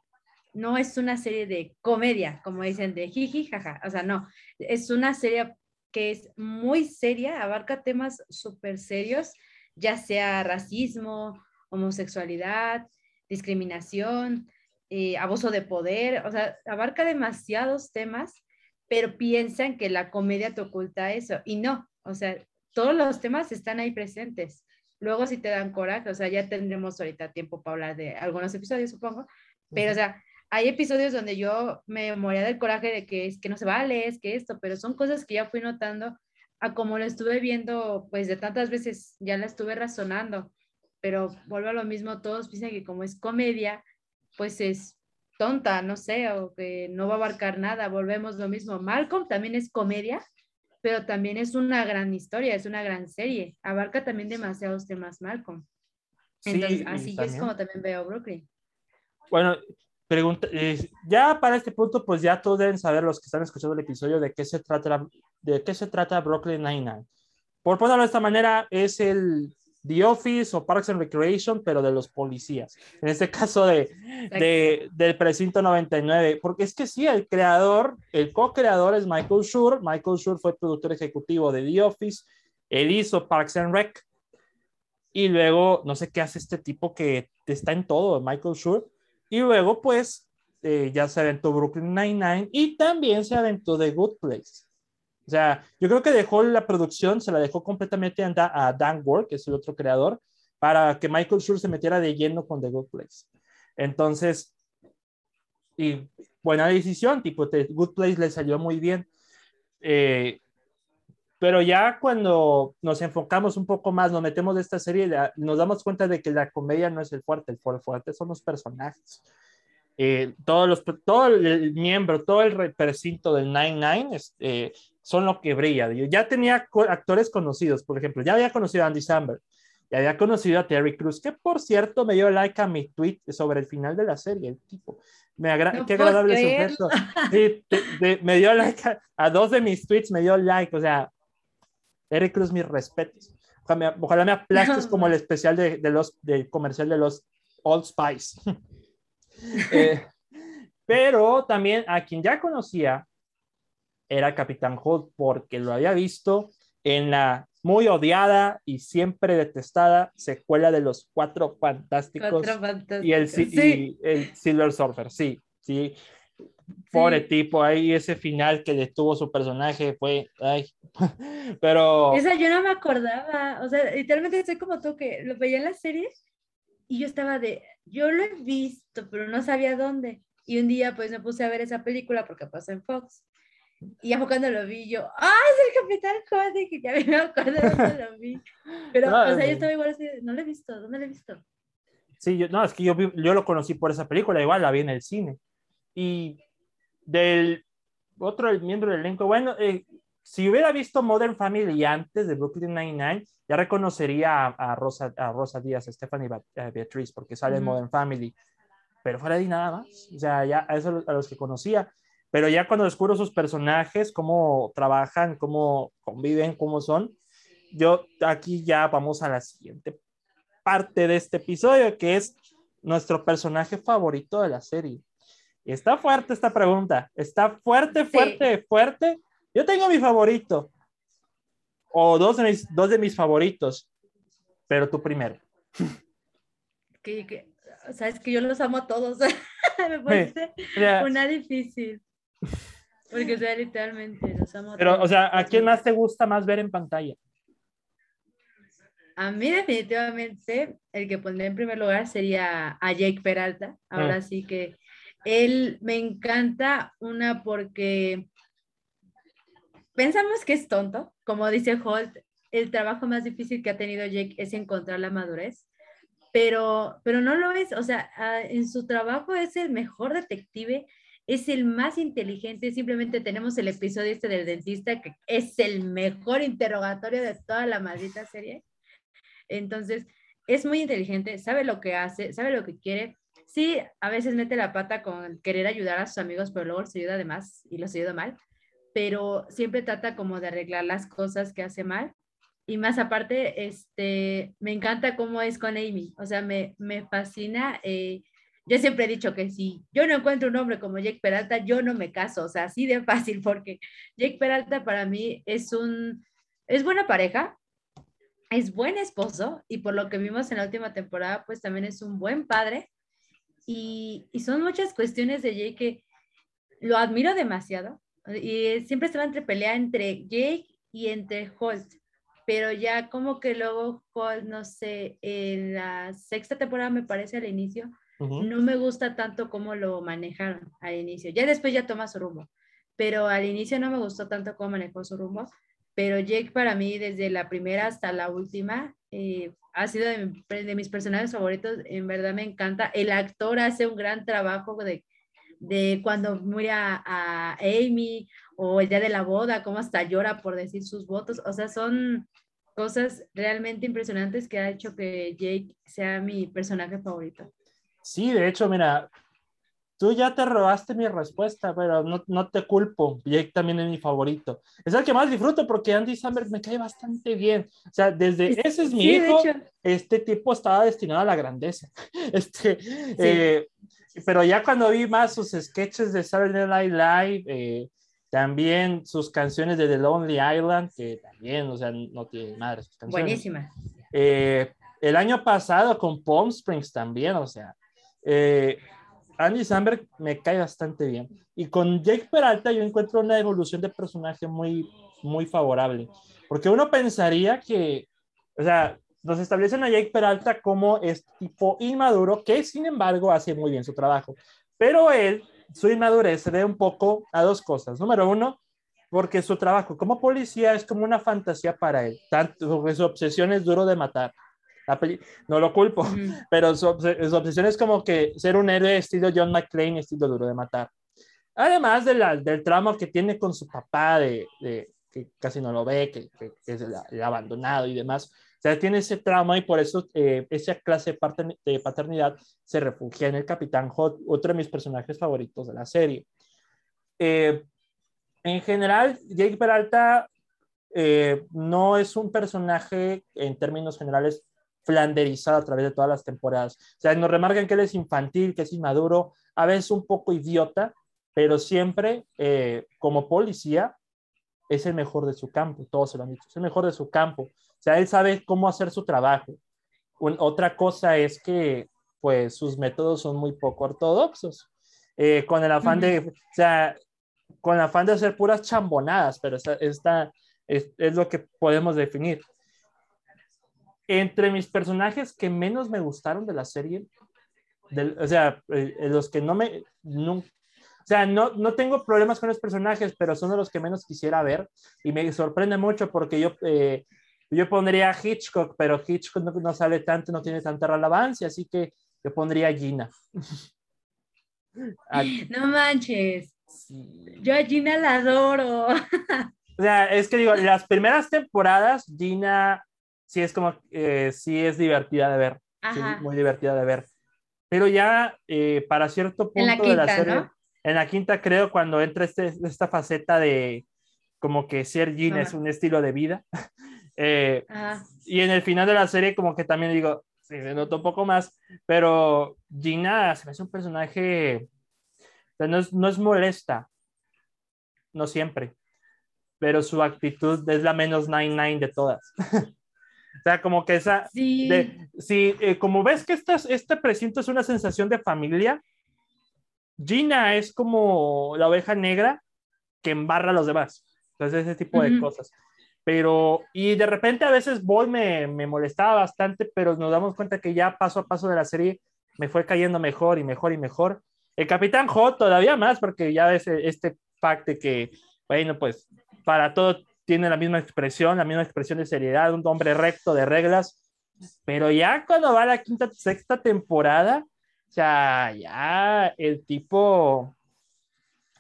no es una serie de comedia, como dicen, de jiji, jaja. O sea, no, es una serie que es muy seria, abarca temas súper serios, ya sea racismo, homosexualidad, discriminación, eh, abuso de poder, o sea, abarca demasiados temas, pero piensan que la comedia te oculta eso. Y no, o sea, todos los temas están ahí presentes. Luego si te dan coraje, o sea, ya tendremos ahorita tiempo para hablar de algunos episodios, supongo, pero o sea, hay episodios donde yo me moría del coraje de que es que no se vale, es que esto, pero son cosas que ya fui notando a como lo estuve viendo, pues de tantas veces ya la estuve razonando, pero vuelvo a lo mismo, todos piensan que como es comedia, pues es tonta, no sé, o que no va a abarcar nada, volvemos lo mismo. Malcolm también es comedia, pero también es una gran historia, es una gran serie, abarca también demasiados temas Malcolm. Entonces, así es como también veo Brooklyn. Bueno, Pregunta, eh, ya para este punto, pues ya todos deben saber los que están escuchando el episodio de qué se trata, de qué se trata Brooklyn Nine-Nine. Por ponerlo de esta manera, es el The Office o Parks and Recreation, pero de los policías. En este caso de, de del precinto 99, porque es que sí, el creador, el co-creador es Michael Schur. Michael Schur fue productor ejecutivo de The Office. Él hizo Parks and Rec. Y luego, no sé qué hace este tipo que está en todo, Michael Schur y luego, pues, eh, ya se aventó Brooklyn Nine-Nine y también se aventó The Good Place. O sea, yo creo que dejó la producción, se la dejó completamente a, Dan Work, que es el otro creador, para que Michael Schur se metiera de lleno con The Good Place. Entonces, y buena decisión, tipo, The Good Place le salió muy bien. Eh, pero ya cuando nos enfocamos un poco más, nos metemos de esta serie, nos damos cuenta de que la comedia no es el fuerte, el fuerte son los personajes. Eh, todos los, todo el miembro, todo el represinto del Nine Nine este, son lo que brilla. Yo ya tenía actores conocidos, por ejemplo, ya había conocido a Andy Samberg, ya había conocido a Terry Cruz, que por cierto me dio like a mi tweet sobre el final de la serie, el tipo. Me agra qué agradable sujeto. Sí, me dio like a, a, dos de mis tweets, me dio like, o sea, Terry Cruz, mis respetos. Ojalá me, aplastes como el especial de, de los, del comercial de los Old Spice. Eh, pero también a quien ya conocía era Capitán Holt porque lo había visto en la muy odiada y siempre detestada secuela de los Cuatro Fantásticos, y, el, Silver Surfer. Sí, sí. Pobre tipo, ahí ese final que le tuvo su personaje fue, ay, pero... Esa yo no me acordaba, o sea, literalmente estoy como tú que lo veía en las series y yo estaba de, yo lo he visto, pero no sabía dónde. Y un día pues me puse a ver esa película porque pasó en Fox. Y ya cuando lo vi, yo, ¡ah, es el Capitán Jode! Que ya me acuerdo dónde lo vi. Pero, o sea, yo estaba igual así, no lo he visto, ¿dónde lo he visto? Sí, yo, no, es que yo, yo lo conocí por esa película, igual la vi en el cine. Y del otro miembro del elenco, bueno, eh, si hubiera visto Modern Family antes de Brooklyn Nine-Nine, ya reconocería a, Rosa, a Rosa Díaz, a Stephanie Beatriz, porque sale en Modern Family. Pero fuera de nada más. O sea, ya a, eso, a los que conocía. Pero ya cuando descubro sus personajes, cómo trabajan, cómo conviven, cómo son, yo aquí ya vamos a la siguiente parte de este episodio, que es nuestro personaje favorito de la serie. Y está fuerte esta pregunta. Está fuerte, fuerte, fuerte yo tengo mi favorito. O dos de mis, dos de mis favoritos. Pero tú primero. Que, Sabes que yo los amo a todos. Me parece una difícil. Porque, o sea, literalmente los amo a Pero, o sea, ¿a quién más te gusta más ver en pantalla? A mí definitivamente el que pondré en primer lugar sería a Jake Peralta. Ahora mm. sí que Él me encanta una porque pensamos que es tonto, como dice Holt, el trabajo más difícil que ha tenido Jake es encontrar la madurez, pero, pero no lo es, o sea, ah, en su trabajo es el mejor detective, es el más inteligente, simplemente tenemos el episodio este del dentista que es el mejor interrogatorio de toda la maldita serie. Entonces, es muy inteligente, sabe lo que hace, sabe lo que quiere. Sí, a veces mete la pata con querer ayudar a sus amigos, pero luego se ayuda de más y los ayuda mal, pero siempre trata como de arreglar las cosas que hace mal. Y más aparte, este, me encanta cómo es con Amy, o sea, me, me fascina. Eh, yo siempre he dicho que si yo no encuentro un hombre como Jake Peralta, yo no me caso, o sea, así de fácil, porque Jake Peralta para mí es un, es buena pareja, es buen esposo y por lo que vimos en la última temporada, pues también es un buen padre. Y, y son muchas cuestiones de Jake que lo admiro demasiado. Y siempre estaba entre pelea entre Jake y entre Holt. Pero ya como que luego Holt, no sé, en la sexta temporada me parece al inicio, no me gusta tanto cómo lo manejaron al inicio. Ya después ya toma su rumbo. Pero al inicio no me gustó tanto cómo manejó su rumbo pero Jake para mí desde la primera hasta la última eh, ha sido de, mis personajes favoritos, en verdad me encanta. El actor hace un gran trabajo de, de cuando muere a, Amy o el día de la boda, cómo hasta llora por decir sus votos, o sea, son cosas realmente impresionantes que ha hecho que Jake sea mi personaje favorito. Sí, de hecho, mira, Tú ya te robaste mi respuesta, pero no, no te culpo. Jake también es mi favorito. Es el que más disfruto porque Andy Samberg me cae bastante bien. O sea, desde ese es mi hijo, este tipo estaba destinado a la grandeza. Este, eh, pero ya cuando vi más sus sketches de Saturday Night Live, eh, también sus canciones de The Lonely Island, que también, o sea, no tiene madre sus canciones. Buenísima. Eh, el año pasado con Palm Springs también, o sea, Andy Samberg me cae bastante bien. Y con Jake Peralta yo encuentro una evolución de personaje muy, muy favorable. Porque uno pensaría que, o sea, nos establecen a Jake Peralta como este tipo inmaduro que sin embargo hace muy bien su trabajo. Pero él, su inmadurez se ve un poco a dos cosas. Número uno, porque su trabajo como policía es como una fantasía para él. Tanto, su obsesión es duro de matar no lo culpo, pero su, obsesión es como que ser un héroe estilo John McClane, estilo duro de matar. Además de la, del trauma que tiene con su papá, de, que casi no lo ve, que, que, es el, abandonado y demás. O sea, tiene ese trauma y por eso eh, esa clase de paternidad se refugia en el Capitán Hot, otro de mis personajes favoritos de la serie. Eh, en general, Jake Peralta eh, no es un personaje en términos generales flanderizado a través de todas las temporadas. O sea, nos remarcan que él es infantil, que es inmaduro, a veces un poco idiota, pero siempre eh, como policía es el mejor de su campo, todos se lo han dicho, es el mejor de su campo. O sea, él sabe cómo hacer su trabajo. otra cosa es que, pues, sus métodos son muy poco ortodoxos, eh, con el afán de, o sea, con el afán de hacer puras chambonadas, pero esta, es, es lo que podemos definir entre mis personajes que menos me gustaron de la serie, o sea, eh, los que no me... No, o sea, no, no tengo problemas con los personajes, pero son de los que menos quisiera ver y me sorprende mucho porque yo, eh, yo pondría Hitchcock, pero Hitchcock no, sale tanto, no tiene tanta relevancia, así que yo pondría Gina. no manches. Yo a Gina la adoro. o sea, es que digo, las primeras temporadas, Gina sí es como, eh, sí es divertida de ver, muy divertida de ver. Pero ya eh, para cierto punto de la serie, en la quinta creo, cuando entra este, esta faceta de como que ser Gina es un estilo de vida. Eh, y en el final de la serie como que también digo, sí, se nota un poco más, pero Gina se me hace un personaje, no es, no es molesta, no siempre, pero su actitud es la menos 99 de todas. O sea, como que esa... Sí. sí, eh, como ves que esta, este precinto es una sensación de familia, Gina es como la oveja negra que embarra a los demás. Entonces, ese tipo de cosas. Pero, y de repente a veces Boy me, me molestaba bastante, pero nos damos cuenta que ya paso a paso de la serie me fue cayendo mejor y mejor y mejor. El Capitán Hot todavía más, porque ya ves este pacto que, bueno, pues para todo tiene la misma expresión, la misma expresión de seriedad, un hombre recto de reglas, pero ya cuando va a la quinta, sexta temporada, o sea, ya el tipo,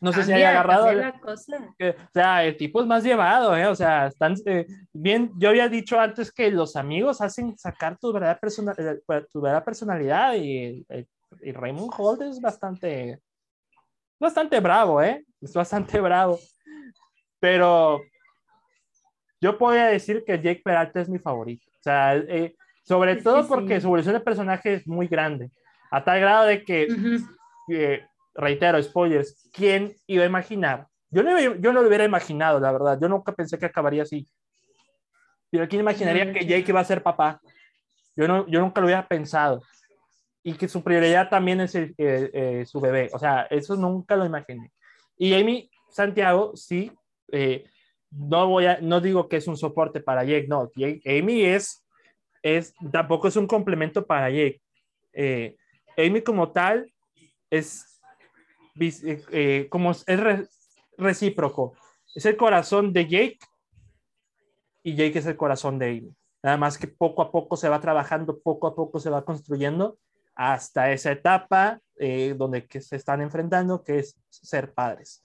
no sé si haya agarrado. La cosa. o sea, el tipo es más llevado, ¿eh? O sea, están eh, bien. Yo había dicho antes que los amigos hacen sacar tu verdadera, persona, eh, tu verdadera personalidad y, eh, y, Raymond Holt es bastante, bastante bravo, ¿eh? Es bastante bravo. Pero yo podría decir que Jake Peralta es mi favorito. O sea, sobre todo porque su evolución de personaje es muy grande. A tal grado de que reitero, spoilers, ¿quién iba a imaginar? Yo no, yo no lo hubiera imaginado, la verdad. Yo nunca pensé que acabaría así. Pero ¿quién imaginaría que Jake iba a ser papá? Yo, no, yo nunca lo hubiera pensado. Y que su prioridad también es eh, eh, su bebé. O sea, eso nunca lo imaginé. Y Amy Santiago, sí, eh, no, voy a, no digo que es un soporte para Jake, no. Amy es, es, tampoco es un complemento para Jake. Amy como tal es eh, eh, como es recíproco. Es el corazón de Jake y Jake es el corazón de Amy. Nada más que poco a poco se va trabajando, poco a poco se va construyendo hasta esa etapa eh, donde que se están enfrentando, que es ser padres.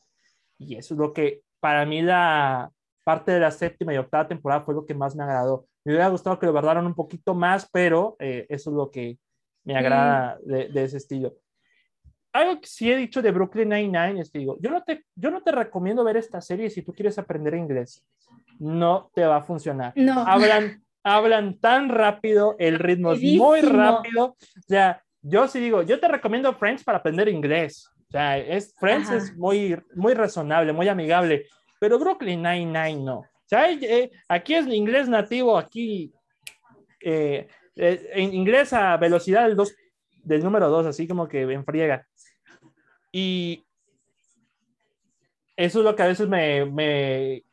Y eso es lo que para mí la parte de la séptima y octava temporada fue lo que más me agradó. Me hubiera gustado que lo guardaran un poquito más, pero eso es lo que me agrada de, de, ese estilo algo que sí he dicho de Brooklyn Nine-Nine es que digo, yo no, te, yo no te recomiendo ver esta serie si tú quieres aprender inglés. No te va a funcionar. No. Hablan, hablan tan rápido, el ritmo es muy rápido. O sea, yo sí digo, yo te recomiendo Friends para aprender inglés. O sea, es, Friends es muy, muy razonable, muy amigable, pero Brooklyn Nine-Nine no. O sea, eh, aquí es inglés nativo, aquí eh, eh, en inglés a velocidad del, dos, del número 2, así como que en friega. Y eso es lo que a veces me, me,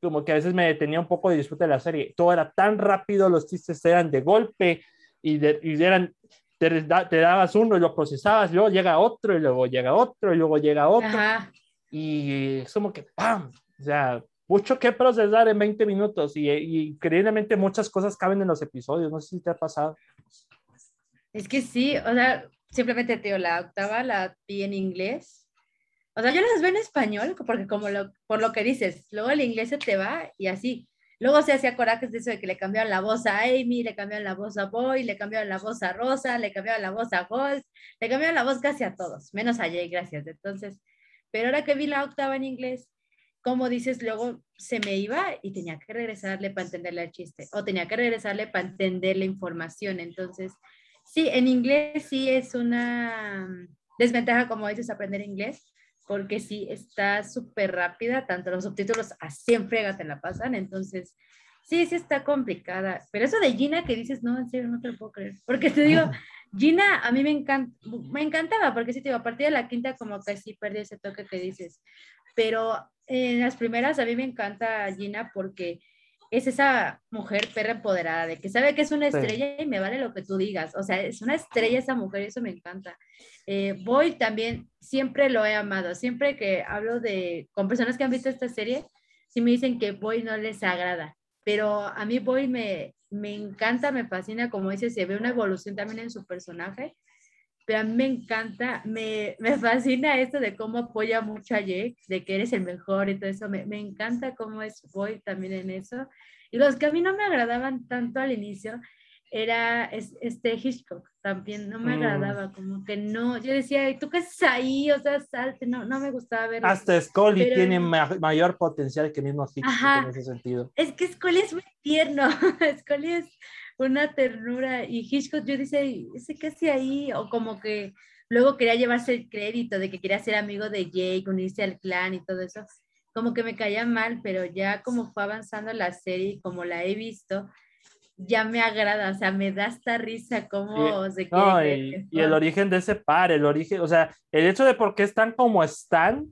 como que a veces me detenía un poco de disfrute de la serie. Todo era tan rápido, los chistes eran de golpe y, de, y eran, te, te, dabas uno y lo procesabas, luego llega otro y luego llega otro y luego llega otro. Y es como que ¡pam! O sea, mucho que procesar en 20 minutos y, y increíblemente muchas cosas caben en los episodios. No sé si te ha pasado. Es que sí, o sea, simplemente, tío, la octava la vi en inglés. O sea, yo las veo en español, porque como lo, por lo que dices, luego el inglés se te va y así. Luego se hacía corajes de eso de que le cambiaron la voz a Amy, le cambiaron la voz a Boy, le cambiaron la voz a Rosa, le cambiaron la voz a Gold, le cambiaron la voz casi a todos, menos a Jay, gracias. Entonces, pero ahora que vi la octava en inglés, como dices, luego se me iba y tenía que regresarle para entenderle el chiste, o tenía que regresarle para entender la información. Entonces, Sí, en inglés sí es una desventaja, como dices, aprender inglés, porque sí está súper rápida, tanto los subtítulos a 100 fregas te la pasan, entonces sí, sí está complicada. Pero eso de Gina que dices, no, en serio, no te lo puedo creer, porque te digo, Gina a mí me, encanta, me encantaba, porque sí, te digo, a partir de la quinta como que sí perdí ese toque que dices, pero en las primeras a mí me encanta Gina porque es esa mujer perra empoderada, de que sabe que es una estrella y me vale lo que tú digas. O sea, es una estrella esa mujer y eso me encanta. Eh, Boy también siempre lo he amado. Siempre que hablo de, con personas que han visto esta serie, sí me dicen que Boy no les agrada. Pero a mí Boy me, me encanta, me fascina, como dice, se ve una evolución también en su personaje pero a mí me encanta, me, me, fascina esto de cómo apoya mucho a Jake, de que eres el mejor y todo eso, me, me encanta cómo es Boy también en eso. Y los que a mí no me agradaban tanto al inicio era este Hitchcock, también no me mm. agradaba, como que no, yo decía, ¿tú qué haces ahí? O sea, salte, no, no me gustaba ver. Hasta Scully tiene mayor potencial que mismo Hitchcock en ese sentido. Es que Scully es muy tierno, Scully es una ternura y Hitchcock yo dice, ese casi ahí, o como que luego quería llevarse el crédito de que quería ser amigo de Jake, unirse al clan y todo eso, como que me caía mal, pero ya como fue avanzando la serie, como la he visto, ya me agrada, o sea, me da esta risa como se quiere. y, el origen de ese par, el origen, o sea, el hecho de por qué están como están,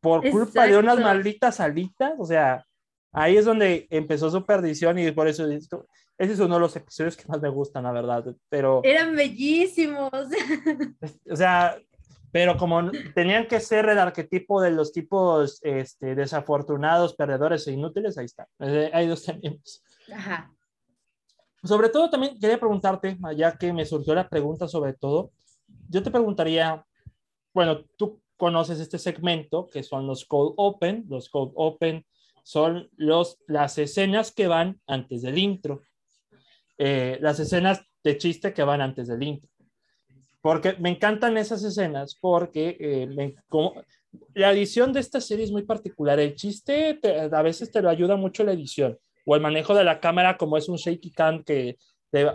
por culpa de unas malditas alitas, o sea, ahí es donde empezó su perdición y por eso ese es uno de los episodios que más me gustan, la verdad, pero... Eran bellísimos. O sea, pero como tenían que ser el arquetipo de los tipos este, desafortunados, perdedores e inútiles, ahí está. Ahí los tenemos. Ajá. Sobre todo también quería preguntarte, ya que me surgió la pregunta sobre todo, yo te preguntaría, bueno, tú conoces este segmento que son los Code Open. Los Code Open son los, las escenas que van antes del intro. Eh, las escenas de chiste que van antes del intro. Porque me encantan esas escenas porque eh, la edición de esta serie es muy particular. El chiste a veces te lo ayuda mucho la edición o el manejo de la cámara como es un shaky cam que te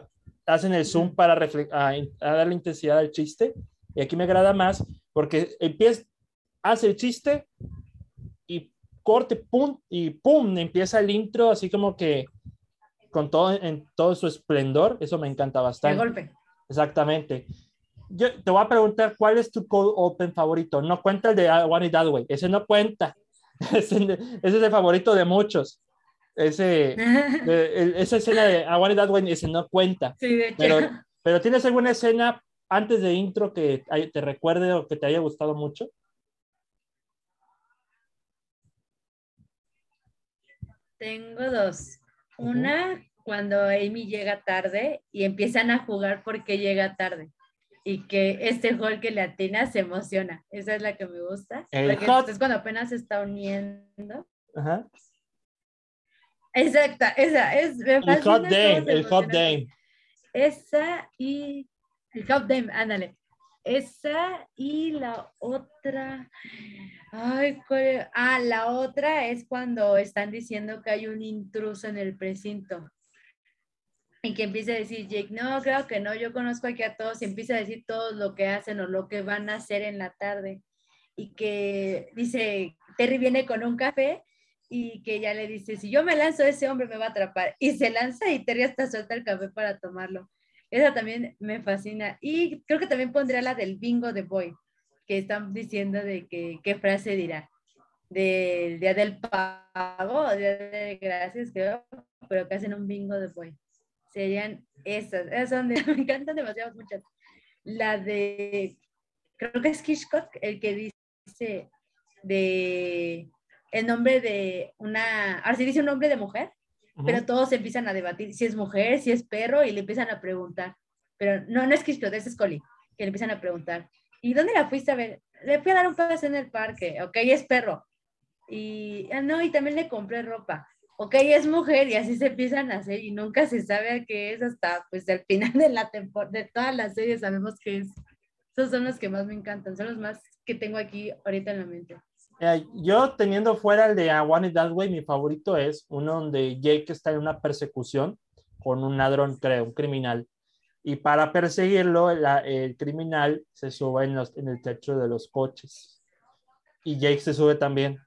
hacen el zoom para a, a dar la intensidad al chiste. Y aquí me agrada más porque empieza, hace el chiste y corte, pum, y pum, empieza el intro así como que con todo en todo su esplendor. Eso me encanta bastante. De golpe. Exactamente. Yo te voy a preguntar cuál es tu code open favorito. No cuenta el de One It That Way. Ese no cuenta. Ese, es el favorito de muchos. Ese, esa escena de I Want It That Way, ese no cuenta. Sí, de hecho. Pero, pero ¿tienes alguna escena antes de intro que te recuerde o que te haya gustado mucho? Tengo dos. Una, cuando Amy llega tarde y empiezan a jugar porque llega tarde. Y que este gol que le atina se emociona. Esa es la que me gusta. porque es cuando apenas se está uniendo. Ajá. Exacta, esa es. el hot dame, el hot dame. Esa y el hot dame, ándale. Esa y la otra. Ay, ah, la otra es cuando están diciendo que hay un intruso en el precinto. Y que empieza a decir Jake, no, creo que no, yo conozco aquí a todos y empieza a decir todo lo que hacen o lo que van a hacer en la tarde. Y que dice, Terry viene con un café y que ya le dice, si yo me lanzo, ese hombre me va a atrapar. Y se lanza y Terry hasta suelta el café para tomarlo. Esa también me fascina. Y creo que también pondría la del bingo de Boy, que están diciendo de que, qué frase dirá. Del día del pago, día de gracias, creo, pero que hacen un bingo de Boy. Serían esas. Esas son de, me encantan demasiado muchas. La de, creo que es Hitchcock el que dice de el nombre de una, ahora sí dice un nombre de mujer, pero todos empiezan a debatir si es mujer, si es perro, y le empiezan a preguntar. Pero no, no es Cristo, es Scully, que le empiezan a preguntar. ¿Y dónde la fuiste a ver? Le fui a dar un paseo en el parque, ok, es perro. Y, ah, no, y también le compré ropa. Ok, es mujer, y así se empiezan a hacer, y nunca se sabe a qué es hasta, pues, al final de la temporada, de todas las series sabemos que es. Esos son los que más me encantan, son los más que tengo aquí ahorita en la mente. Yo teniendo fuera el de I Want It That Way, mi favorito es uno donde Jake está en una persecución con un ladrón, creo, un criminal. Y para perseguirlo, el criminal se sube en, los, en, el techo de los coches. Y Jake se sube también.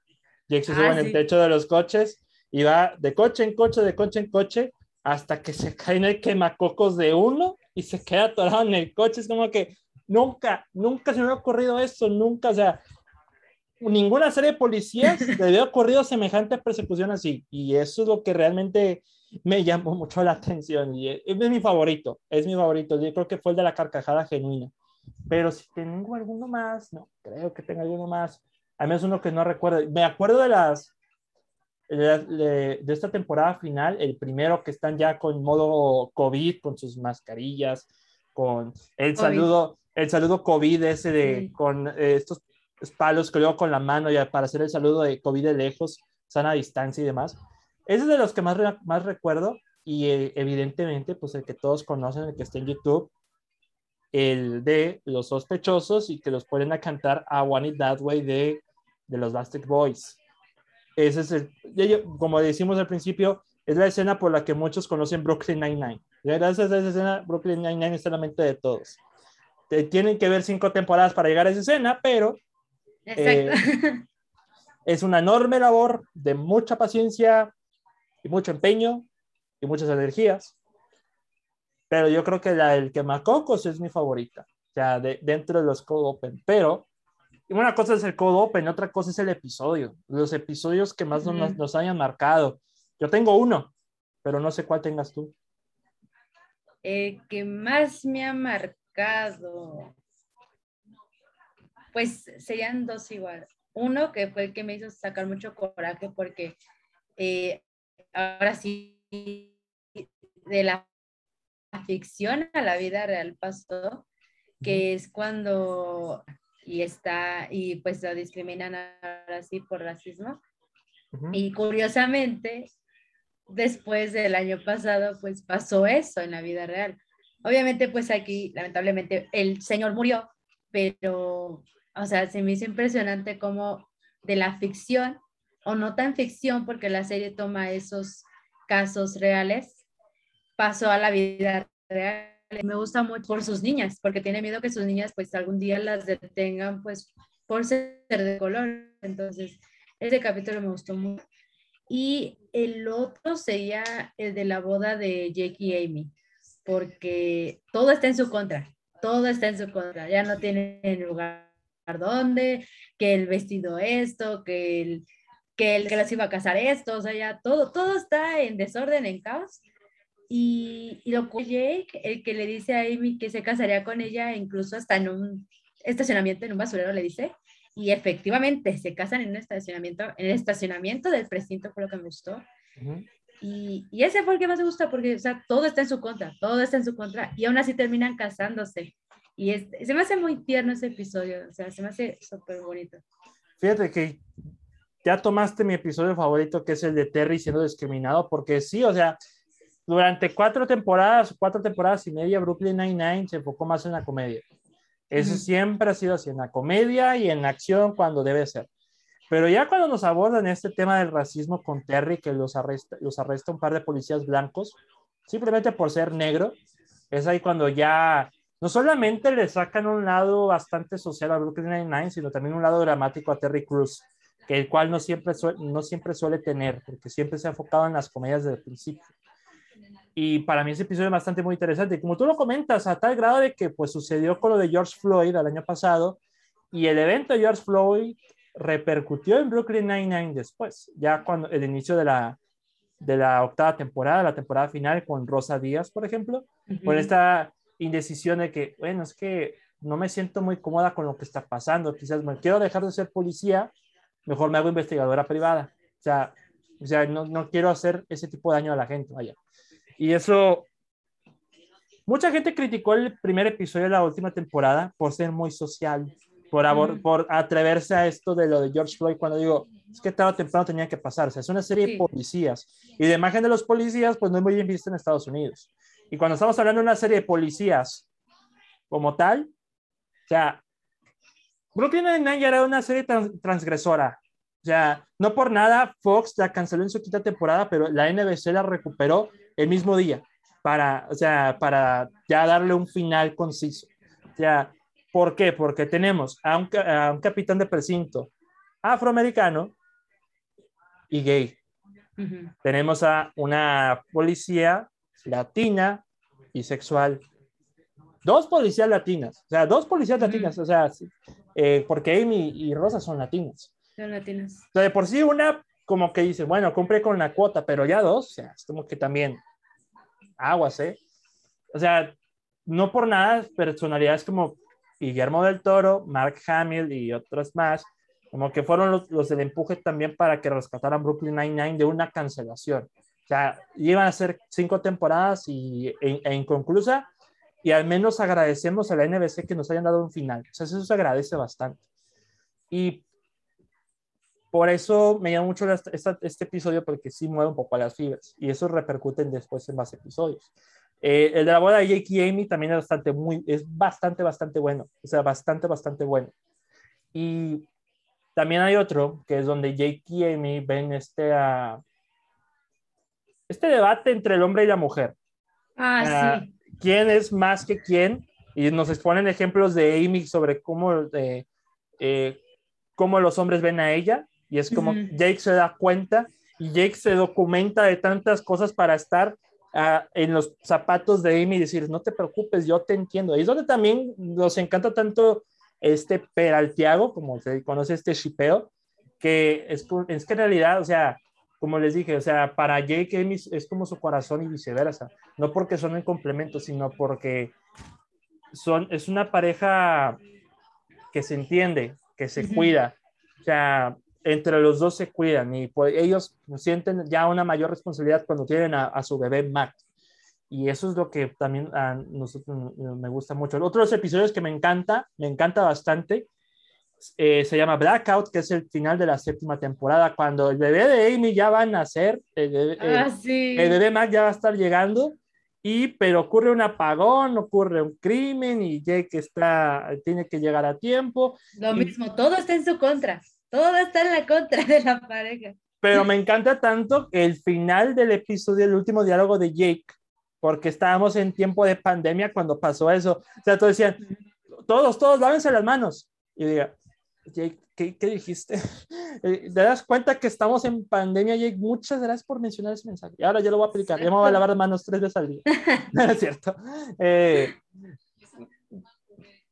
Jake se sube ah, en el techo de los coches y va de coche en coche, de coche en coche, hasta que se cae en el quemacocos de uno y se queda atorado en el coche. Es como que nunca, nunca se me ha ocurrido eso, nunca. O sea, ninguna serie de policías le había ocurrido semejante persecución así. Y eso es lo que realmente me llamó mucho la atención. Y es, mi favorito, es mi favorito. Yo creo que fue el de la carcajada genuina. Pero si tengo alguno más, no creo que tenga alguno más. A mí es uno que no recuerdo. Me acuerdo de las de, de, esta temporada final, el primero que están ya con modo COVID, con sus mascarillas, con el saludo, el saludo COVID ese de, con eh, estos palos luego con la mano ya para hacer el saludo de COVID de lejos, sana distancia y demás. Ese es de los que más, más recuerdo y eh, evidentemente pues el que todos conocen, el que está en YouTube, el de los sospechosos y que los ponen a cantar a One It That Way de, de los Basket Boys. Ese es el, como decimos al principio, es la escena por la que muchos conocen Brooklyn Nine-Nine. Gracias a esa escena, Brooklyn Nine-Nine está en la mente de todos. Tienen que ver cinco temporadas para llegar a esa escena, pero eh, es una enorme labor de mucha paciencia y mucho empeño y muchas energías. Pero yo creo que la del quemacocos es mi favorita, o sea, de, dentro de los Code Open. Pero una cosa es el Code Open, otra cosa es el episodio, los episodios que más nos, nos hayan marcado. Yo tengo uno, pero no sé cuál tengas tú. El que más me ha marcado. Pues serían dos igual. Uno que fue el que me hizo sacar mucho coraje porque eh, ahora sí de la ficción a la vida real pasó, que es cuando y está y pues lo discriminan ahora sí por racismo. Y curiosamente, después del año pasado, pues pasó eso en la vida real. Obviamente, pues aquí, lamentablemente, el señor murió, pero, o sea, se me hizo impresionante como de la ficción, o no tan ficción, porque la serie toma esos casos reales, pasó a la vida real. Me gusta mucho por sus niñas, porque tiene miedo que sus niñas, pues, algún día las detengan, pues, por ser de color. Entonces, ese capítulo me gustó mucho. Y el otro sería el de la boda de Jake y Amy, porque todo está en su contra, todo está en su contra, ya no tienen lugar donde, que el vestido esto, que el que el que las iba a casar esto, o sea, ya todo, todo está en desorden, en caos. Y, y lo que Jake, el que le dice a Amy que se casaría con ella, incluso hasta en un estacionamiento, en un basurero, le dice, y efectivamente se casan en un estacionamiento, en el estacionamiento del precinto fue lo que me gustó. y, y, ese fue el que más me gusta porque, o sea, todo está en su contra, todo está en su contra, y aún así terminan casándose. Y es, se me hace muy tierno ese episodio, o sea, se me hace súper bonito. Fíjate que ya tomaste mi episodio favorito, que es el de Terry siendo discriminado, porque sí, o sea, durante cuatro temporadas, cuatro temporadas y media, Brooklyn Nine-Nine se enfocó más en la comedia. Eso siempre ha sido así, en la comedia y en la acción cuando debe ser. Pero ya cuando nos abordan este tema del racismo con Terry, que los arresta, los arresta un par de policías blancos, simplemente por ser negro, es ahí cuando ya no solamente le sacan un lado bastante social a Brooklyn Nine-Nine, sino también un lado dramático a Terry Cruz, que el cual no siempre, no siempre suele tener, porque siempre se ha enfocado en las comedias desde el principio. Y para mí ese episodio es bastante muy interesante. Como tú lo comentas, a tal grado de que pues sucedió con lo de George Floyd el año pasado y el evento de George Floyd repercutió en Brooklyn Nine-Nine después, ya cuando el inicio de la, de la octava temporada, la temporada final con Rosa Díaz, por ejemplo, con esta indecisión de que, bueno, es que no me siento muy cómoda con lo que está pasando, quizás me quiero dejar de ser policía, mejor me hago investigadora privada. O sea, o sea no, no quiero hacer ese tipo de daño a la gente, vaya. Y eso, mucha gente criticó el primer episodio de la última temporada por ser muy social, por, por atreverse a esto de lo de George Floyd, cuando digo, es que tarde o temprano tenía que pasarse. Es una serie de policías. Y la imagen de los policías, pues no es muy bien vista en Estados Unidos. Y cuando estamos hablando de una serie de policías como tal, o sea, Brooklyn Nine-Nine ya era una serie transgresora. O sea, no por nada Fox la canceló en su quinta temporada, pero la NBC la recuperó el mismo día para, o sea, para ya darle un final conciso. O sea, ¿por qué? Porque tenemos a un, a un capitán de precinto afroamericano y gay. Tenemos a una policía latina y sexual. Dos policías latinas, o sea, dos policías latinas, o sea, eh, porque Amy y Rosa son latinas. Son latinas. O sea, de por sí una como que dice, bueno, cumple con la cuota, pero ya dos, o sea, es como que también aguas, ¿eh? O sea, no por nada, personalidades como Guillermo del Toro, Mark Hamill y otras más, como que fueron los, los del empuje también para que rescataran Brooklyn Nine-Nine de una cancelación. Sea, iban a ser cinco temporadas y, e, e, inconclusa, y al menos agradecemos a la NBC que nos hayan dado un final. O sea, eso se agradece bastante. Y por eso me llama mucho este episodio porque sí mueve un poco las fibras y eso repercute después en más episodios. Eh, el de la boda de Jake y Amy también es bastante, muy, es bastante, bastante bueno. O sea, bastante, bastante bueno. Y también hay otro que es donde Jake y Amy ven este, uh, este debate entre el hombre y la mujer. Ah, uh, sí. ¿Quién es más que quién? Y nos exponen ejemplos de Amy sobre cómo, eh, eh, cómo los hombres ven a ella y es como Jake se da cuenta y Jake se documenta de tantas cosas para estar uh, en los zapatos de Amy y decir, no te preocupes, yo te entiendo. Y es donde también nos encanta tanto este peraltiago, como se conoce este shipeo, que es, es que en realidad, o sea, como les dije, o sea, para Jake es como su corazón y viceversa. No porque son un complemento, sino porque son, es una pareja que se entiende, que se cuida. O sea, entre los dos se cuidan y pues, ellos sienten ya una mayor responsabilidad cuando tienen a, su bebé Mac. Y eso es lo que también a nosotros me gusta mucho. Otros episodios que me encanta, me encanta bastante, eh, se llama Blackout, que es el final de la séptima temporada, cuando el bebé de Amy ya va a nacer, el bebé, ah, el bebé Mac ya va a estar llegando y pero ocurre un apagón, ocurre un crimen y Jake está, tiene que llegar a tiempo. Lo mismo, todo está en su contra, todo está en la contra de la pareja. Pero me encanta tanto el final del episodio, el último diálogo de Jake, porque estábamos en tiempo de pandemia cuando pasó eso. O sea, todos decían, todos, todos, lávense las manos. Y diga, Jake, ¿qué, qué dijiste? Eh, ¿Te das cuenta que estamos en pandemia, Jake? Muchas gracias por mencionar ese mensaje. Y ahora ya lo voy a aplicar. Ya me voy a lavar las manos tres veces al día. no es cierto. Eh,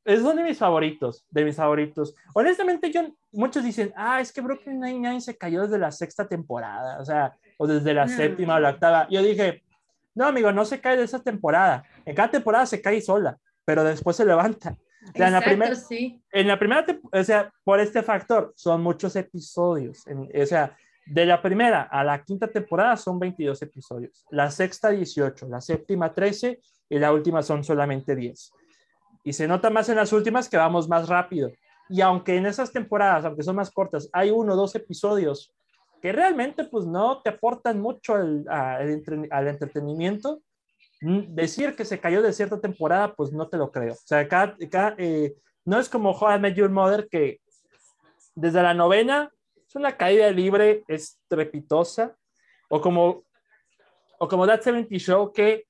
es uno de mis favoritos, de mis favoritos. Honestamente, yo, muchos dicen, ah, es que Brooklyn Nine-Nine se cayó desde la sexta temporada, o sea, o desde la séptima o la octava. Yo dije, no, amigo, no se cae de esa temporada. En cada temporada se cae sola, pero después se levanta en, la primera, sí. en la primera, o sea, por este factor, son muchos episodios. o sea, de la primera a la quinta temporada son 22 episodios. La sexta, 18. La séptima, 13. Y la última son solamente 10. Y se nota más en las últimas que vamos más rápido. Y aunque en esas temporadas, aunque son más cortas, hay uno o dos episodios que realmente pues no te aportan mucho al, al entretenimiento, decir que se cayó de cierta temporada, pues no te lo creo. O sea, acá, eh, no es como How I Met Your Mother, que desde la novena es una caída libre estrepitosa, o como, o como That 70 Show, que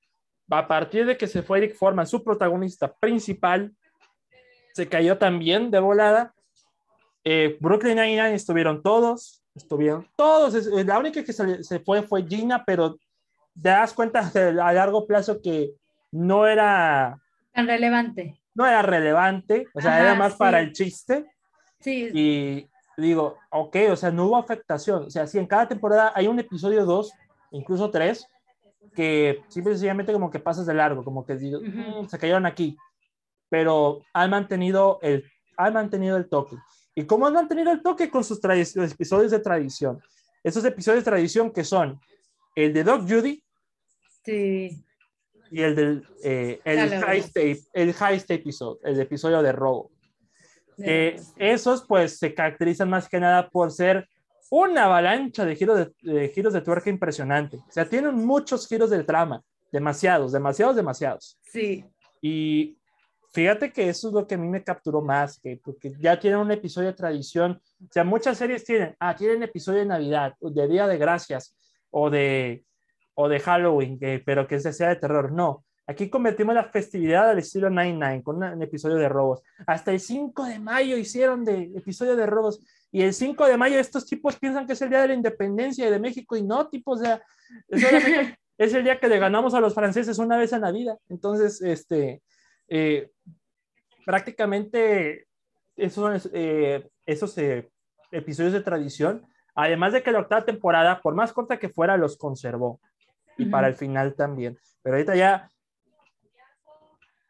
a partir de que se fue Eric Forman, su protagonista principal, se cayó también de volada. Eh, Brooklyn Nine-Nine estuvieron todos, estuvieron todos. La única que se, se fue fue Gina, pero te das cuenta a largo plazo que no era tan relevante. No era relevante, o sea, era más para el chiste. Sí. Y digo, ok, o sea, no hubo afectación. O sea, si en cada temporada hay un episodio, dos, incluso tres, que simplemente como que pasas de largo, como que digo, mm, se cayeron aquí. Pero han mantenido el, han mantenido el toque. ¿Y cómo han mantenido el toque? Con sus episodios de tradición. Esos episodios de tradición que son el de Doc Judy. Sí. Y el del eh, el, high state, el High episodio, el episodio de robo. esos pues se caracterizan más que nada por ser una avalancha de giros de, giros de tuerca impresionante. O sea, tienen muchos giros de trama, demasiados, demasiados, demasiados. Sí. Y fíjate que eso es lo que a mí me capturó más, que porque ya tienen un episodio de tradición. O sea, muchas series tienen, ah, tienen episodio de Navidad, de Día de Gracias, o de, o de Halloween, pero que sea de terror. No, aquí convertimos la festividad al estilo 99 con un episodio de robos. Hasta el 5 de mayo hicieron de episodio de robos. Y el 5 de mayo estos tipos piensan que es el día de la independencia de México y no, tipos, o sea, es, el día que le ganamos a los franceses una vez en la vida. Entonces, este, eh, prácticamente esos, eh, esos eh, episodios de tradición Además de que la octava temporada, por más corta que fuera, los conservó. Y para el final también. Pero ahorita ya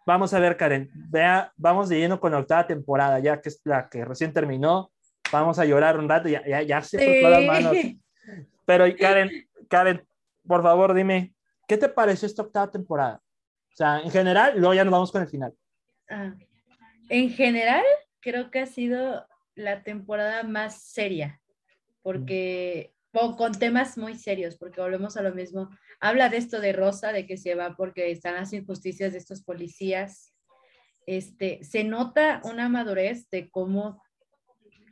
vamos a ver, Karen. Vea, vamos de lleno con la octava temporada, ya que es la que recién terminó. Vamos a llorar un rato, ya, ya, ya se sí. las manos. Pero Karen, Karen, por favor, dime, ¿qué te pareció esta octava temporada? O sea, en general, luego ya nos vamos con el final. Ah, en general, creo que ha sido la temporada más seria porque con temas muy serios, porque volvemos a lo mismo. Habla de esto de Rosa, de que se va porque están las injusticias de estos policías. Este, se nota una madurez de cómo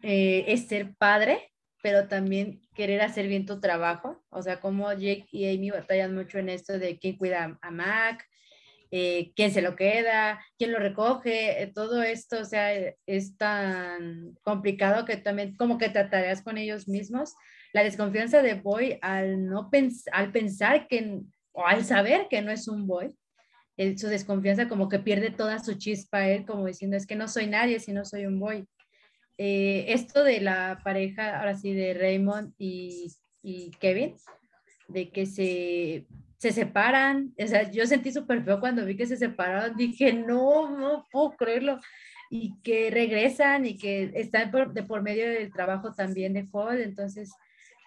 eh, es ser padre, pero también querer hacer bien tu trabajo. O sea, como Jake y Amy batallan mucho en esto de quién cuida a Mac, eh, quién se lo queda, quién lo recoge, eh, todo esto, o sea, es tan complicado que también como que tratarías con ellos mismos. La desconfianza de Boy al no al pensar que, o al saber que no es un Boy, su desconfianza como que pierde toda su chispa él, como diciendo, es que no soy nadie si no soy un Boy. Eh, esto de la pareja, ahora sí, de Raymond y, Kevin, de que se se separan, o sea, yo sentí súper feo cuando vi que se separaron, dije, no, no puedo creerlo. y que regresan y que están por, de por medio del trabajo también de Hall. Entonces,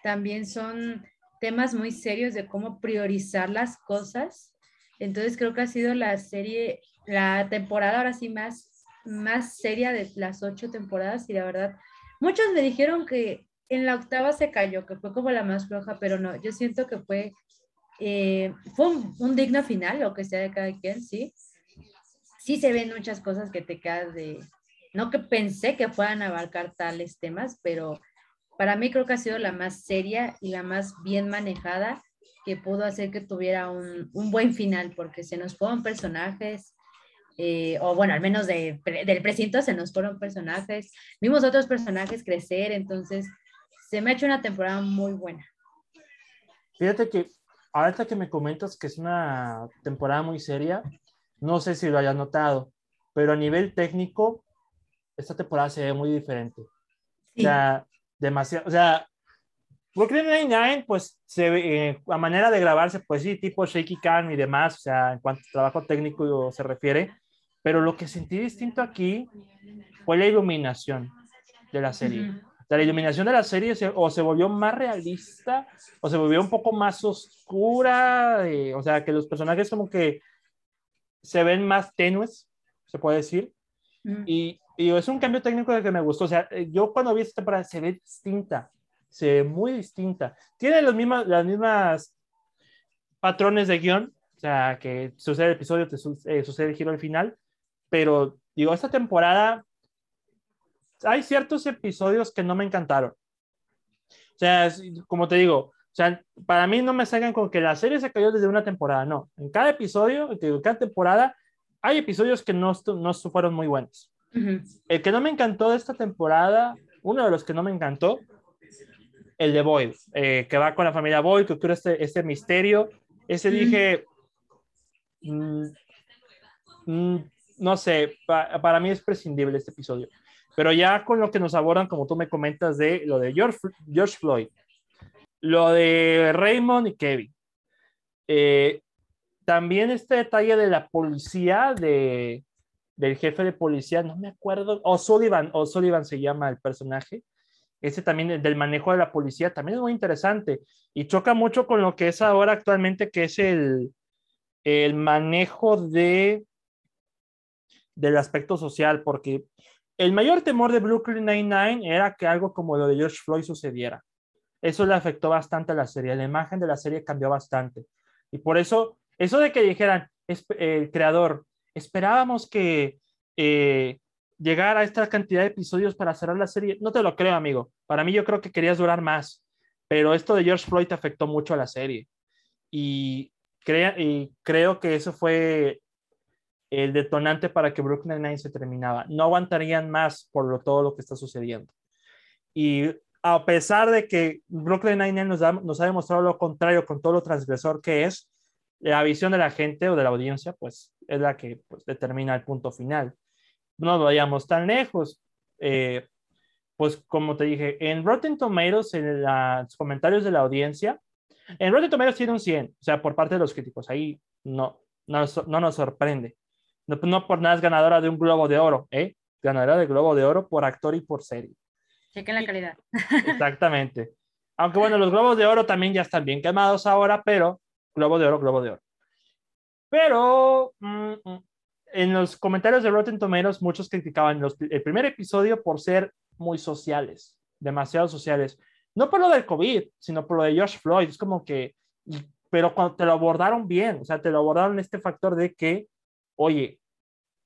también son temas muy serios de cómo priorizar las cosas. Entonces, creo que ha sido la serie, la temporada ahora sí más, más seria de las ocho temporadas y la verdad, muchos me dijeron que en la octava se cayó, que fue como la más floja, pero no, yo siento que fue, eh, fue un, un digno final, lo que sea de cada quien, sí sí se ven muchas cosas que te quedas de, no que pensé que fueran a abarcar tales temas, pero para mí creo que ha sido la más seria y la más bien manejada que pudo hacer que tuviera un, un buen final, porque se nos fueron personajes, eh, o bueno, al menos de, del precinto se nos fueron personajes, vimos otros personajes crecer, entonces se me ha hecho una temporada muy buena. Fíjate que ahorita que me comentas que es una temporada muy seria, no sé si lo hayas notado, pero a nivel técnico, esta temporada se ve muy diferente. O sea, demasiado, o sea, Brooklyn Nine-Nine, pues, se eh, a manera de grabarse, pues sí, tipo shaky cam y demás, o sea, en cuanto a trabajo técnico se refiere, pero lo que sentí distinto aquí fue la iluminación de la serie. la iluminación de la serie o se volvió más realista o se volvió un poco más oscura, eh, o sea, que los personajes como que se ven más tenues, se puede decir. Y, y, es un cambio técnico de que me gustó. O sea, eh, yo cuando vi esta temporada se ve distinta, se ve muy distinta. Tiene los mismos, las mismas patrones de guion, o sea, que sucede el episodio, te eh, sucede el giro al final, pero digo, esta temporada hay ciertos episodios que no me encantaron. O sea, como te digo, o sea, para mí no me salgan con que la serie se cayó desde una temporada, no. En cada episodio, en cada temporada, hay episodios que no, no fueron muy buenos. El que no me encantó de esta temporada, uno de los que no me encantó, el de Boyd, eh, que va con la familia Boyd, que ocurre este, este misterio. Ese dije, mm, mm, no sé, para mí es prescindible este episodio. Pero ya con lo que nos abordan, como tú me comentas, de lo de George, George Floyd, lo de Raymond y Kevin. Eh, también este detalle de la policía, de, del jefe de policía, no me acuerdo, o Sullivan, o Sullivan se llama el personaje. Ese también del manejo de la policía también es muy interesante y choca mucho con lo que es ahora actualmente, que es el, el manejo de del aspecto social, porque el mayor temor de Brooklyn Nine-Nine era que algo como lo de George Floyd sucediera. Eso le afectó bastante a la serie. La imagen de la serie cambió bastante. Y por eso, eso de que dijeran, el creador, esperábamos que eh, llegara a esta cantidad de episodios para cerrar la serie, no te lo creo, amigo. Para mí yo creo que querías durar más. Pero esto de George Floyd afectó mucho a la serie. Y, y creo que eso fue el detonante para que Brooklyn Nine se terminaba. No aguantarían más por todo lo que está sucediendo. Y a pesar de que Brooklyn Nine-Nine nos, nos, ha demostrado lo contrario con todo lo transgresor que es, la visión de la gente o de la audiencia, pues es la que pues, determina el punto final. No vayamos tan lejos. Eh, pues como te dije, en Rotten Tomatoes, en los comentarios de la audiencia, en Rotten Tomatoes tiene un 100, o sea, por parte de los críticos, ahí no, no, no nos sorprende. No, no, por nada es ganadora de un Globo de Oro, ¿eh? Ganadora de Globo de Oro por actor y por serie. Chequen la calidad. Exactamente. Aunque bueno, los globos de oro también ya están bien quemados ahora, pero globo de oro, globo de oro. Pero mm, mm, en los comentarios de Rotten Tomatoes muchos criticaban el primer episodio por ser muy sociales, demasiado sociales. No por lo del COVID, sino por lo de Josh Floyd. Es como que, pero cuando te lo abordaron bien, o sea, te lo abordaron este factor de que, oye,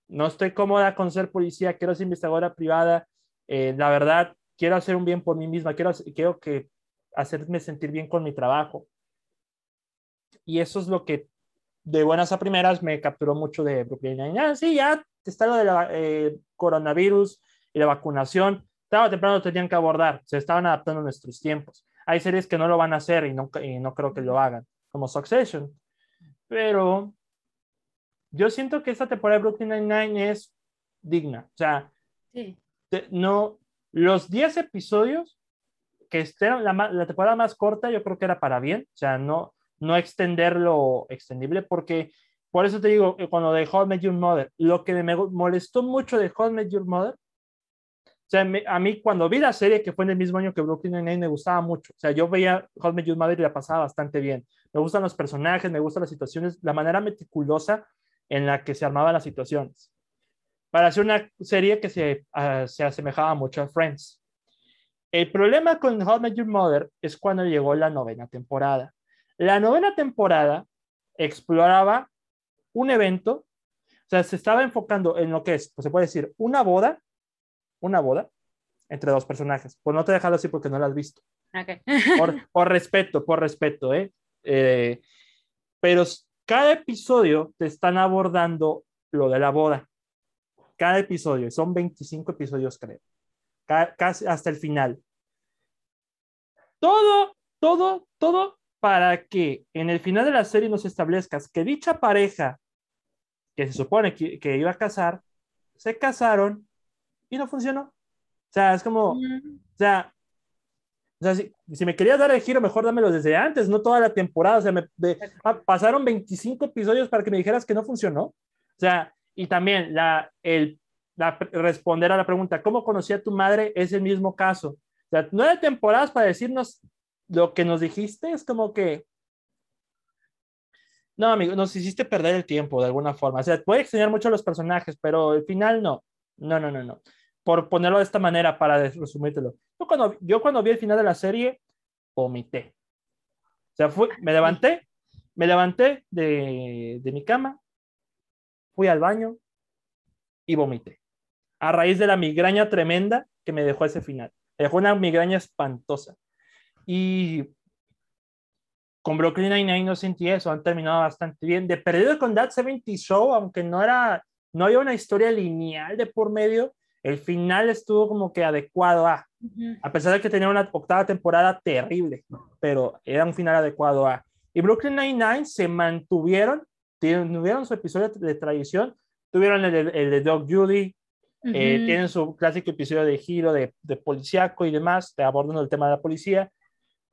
no estoy cómoda con ser policía, quiero ser investigadora privada. Eh, la verdad, quiero hacer un bien por mí misma, quiero, quiero que hacerme sentir bien con mi trabajo. Y eso es lo que de buenas a primeras me capturó mucho de Brooklyn nine Sí, ya está lo del eh, coronavirus y la vacunación. Tarde o temprano lo tenían que abordar. Se estaban adaptando a nuestros tiempos. Hay series que no lo van a hacer y no, y no creo que lo hagan, como Succession. Pero yo siento que esta temporada de Brooklyn Nine-Nine es digna. O sea, sí. no, los 10 episodios, que estén la, la, temporada más corta, yo creo que era para bien, o sea, no, no extenderlo extendible, porque por eso te digo, eh, cuando de How I Your Mother, lo que me molestó mucho de How I Your Mother, o sea, a mí cuando vi la serie, que fue en el mismo año que Brooklyn Nine-Nine, me gustaba mucho. O sea, yo veía How I Your Mother y la pasaba bastante bien. Me gustan los personajes, me gustan las situaciones, la manera meticulosa en la que se armaban las situaciones. Para hacer una serie que se, uh, se asemejaba mucho a Friends. El problema con How I Your Mother es cuando llegó la novena temporada. La novena temporada exploraba un evento, o sea, se estaba enfocando en lo que es, pues se puede decir, una boda, una boda entre dos personajes. Pues no te dejarlo así porque no la has visto. Okay. por, por, respeto, por respeto, ¿eh? ¿eh? Pero cada episodio te están abordando lo de la boda. Cada episodio, son 25 episodios, creo. Casi hasta el final. Todo, todo, todo para que en el final de la serie nos establezcas que dicha pareja que se supone que, que, iba a casar, se casaron y no funcionó. O sea, es como, mm. o sea, o sea si, si, me querías dar el giro, mejor dámelo desde antes, no toda la temporada. O sea, me, de, ah, pasaron 25 episodios para que me dijeras que no funcionó. O sea, y también la, el, la, responder a la pregunta, ¿cómo conocí a tu madre? Es el mismo caso. O sea, nueve temporadas para decirnos lo que nos dijiste, es como que, no, amigo, nos hiciste perder el tiempo de alguna forma. O sea, puede extrañar mucho los personajes, pero al final no. No, no, no, no. Por ponerlo de esta manera para resumírtelo. Yo cuando, yo cuando vi el final de la serie, vomité. O sea, fui, me levanté, me levanté de, de mi cama, fui al baño y vomité. A raíz de la migraña tremenda que me dejó ese final. Me dejó una migraña espantosa. Y con Brooklyn Nine-Nine no sentí eso, han terminado bastante bien. De perdido con That 70 Show, aunque no era, no había una historia lineal de por medio, el final estuvo como que adecuado a, uh -huh. a pesar de que tenía una octava temporada terrible, pero era un final adecuado a. Y Brooklyn Nine-Nine se mantuvieron, tuvieron su episodio de tradición, tuvieron el, el, el de Doug Judy, uh -huh. eh, tienen su clásico episodio de giro de, de policíaco y demás, te abordando el tema de la policía,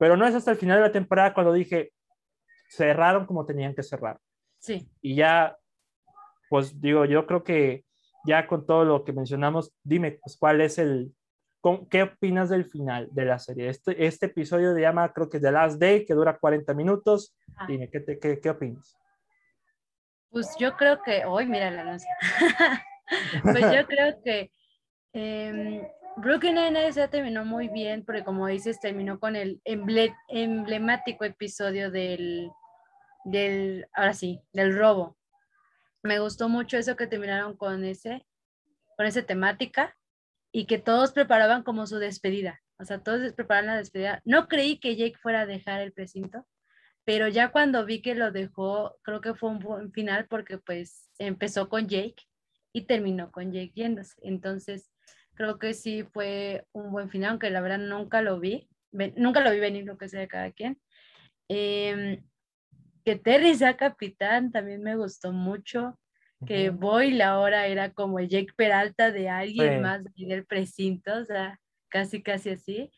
pero no es hasta el final de la temporada cuando dije, cerraron como tenían que cerrar. Sí. Y ya, pues digo, yo creo que ya con todo lo que mencionamos, dime, pues, ¿cuál es el, con, qué opinas del final de la serie? Este, este episodio se llama, creo que The Last Day, que dura 40 minutos. Ah. Dime, ¿qué, te, qué, qué opinas? Pues yo creo que, hoy mira la anuncio. pues yo creo que eh, Brooklyn Nine-Nine se terminó muy bien porque como dices, terminó con el emble emblemático episodio del, del, ahora sí, del robo. Me gustó mucho eso que terminaron con ese, con esa temática y que todos preparaban como su despedida. O sea, todos preparaban la despedida. No creí que Jake fuera a dejar el precinto, pero ya cuando vi que lo dejó, creo que fue un buen final porque pues empezó con Jake y terminó con Jake yéndose. Entonces, creo que sí fue un buen final, aunque la verdad nunca lo vi, nunca lo vi venir lo que sea de cada quien. Eh, que Terry sea capitán también me gustó mucho, que Boyle ahora era como el Jake Peralta de alguien sí. más del precinto, o sea, casi casi así,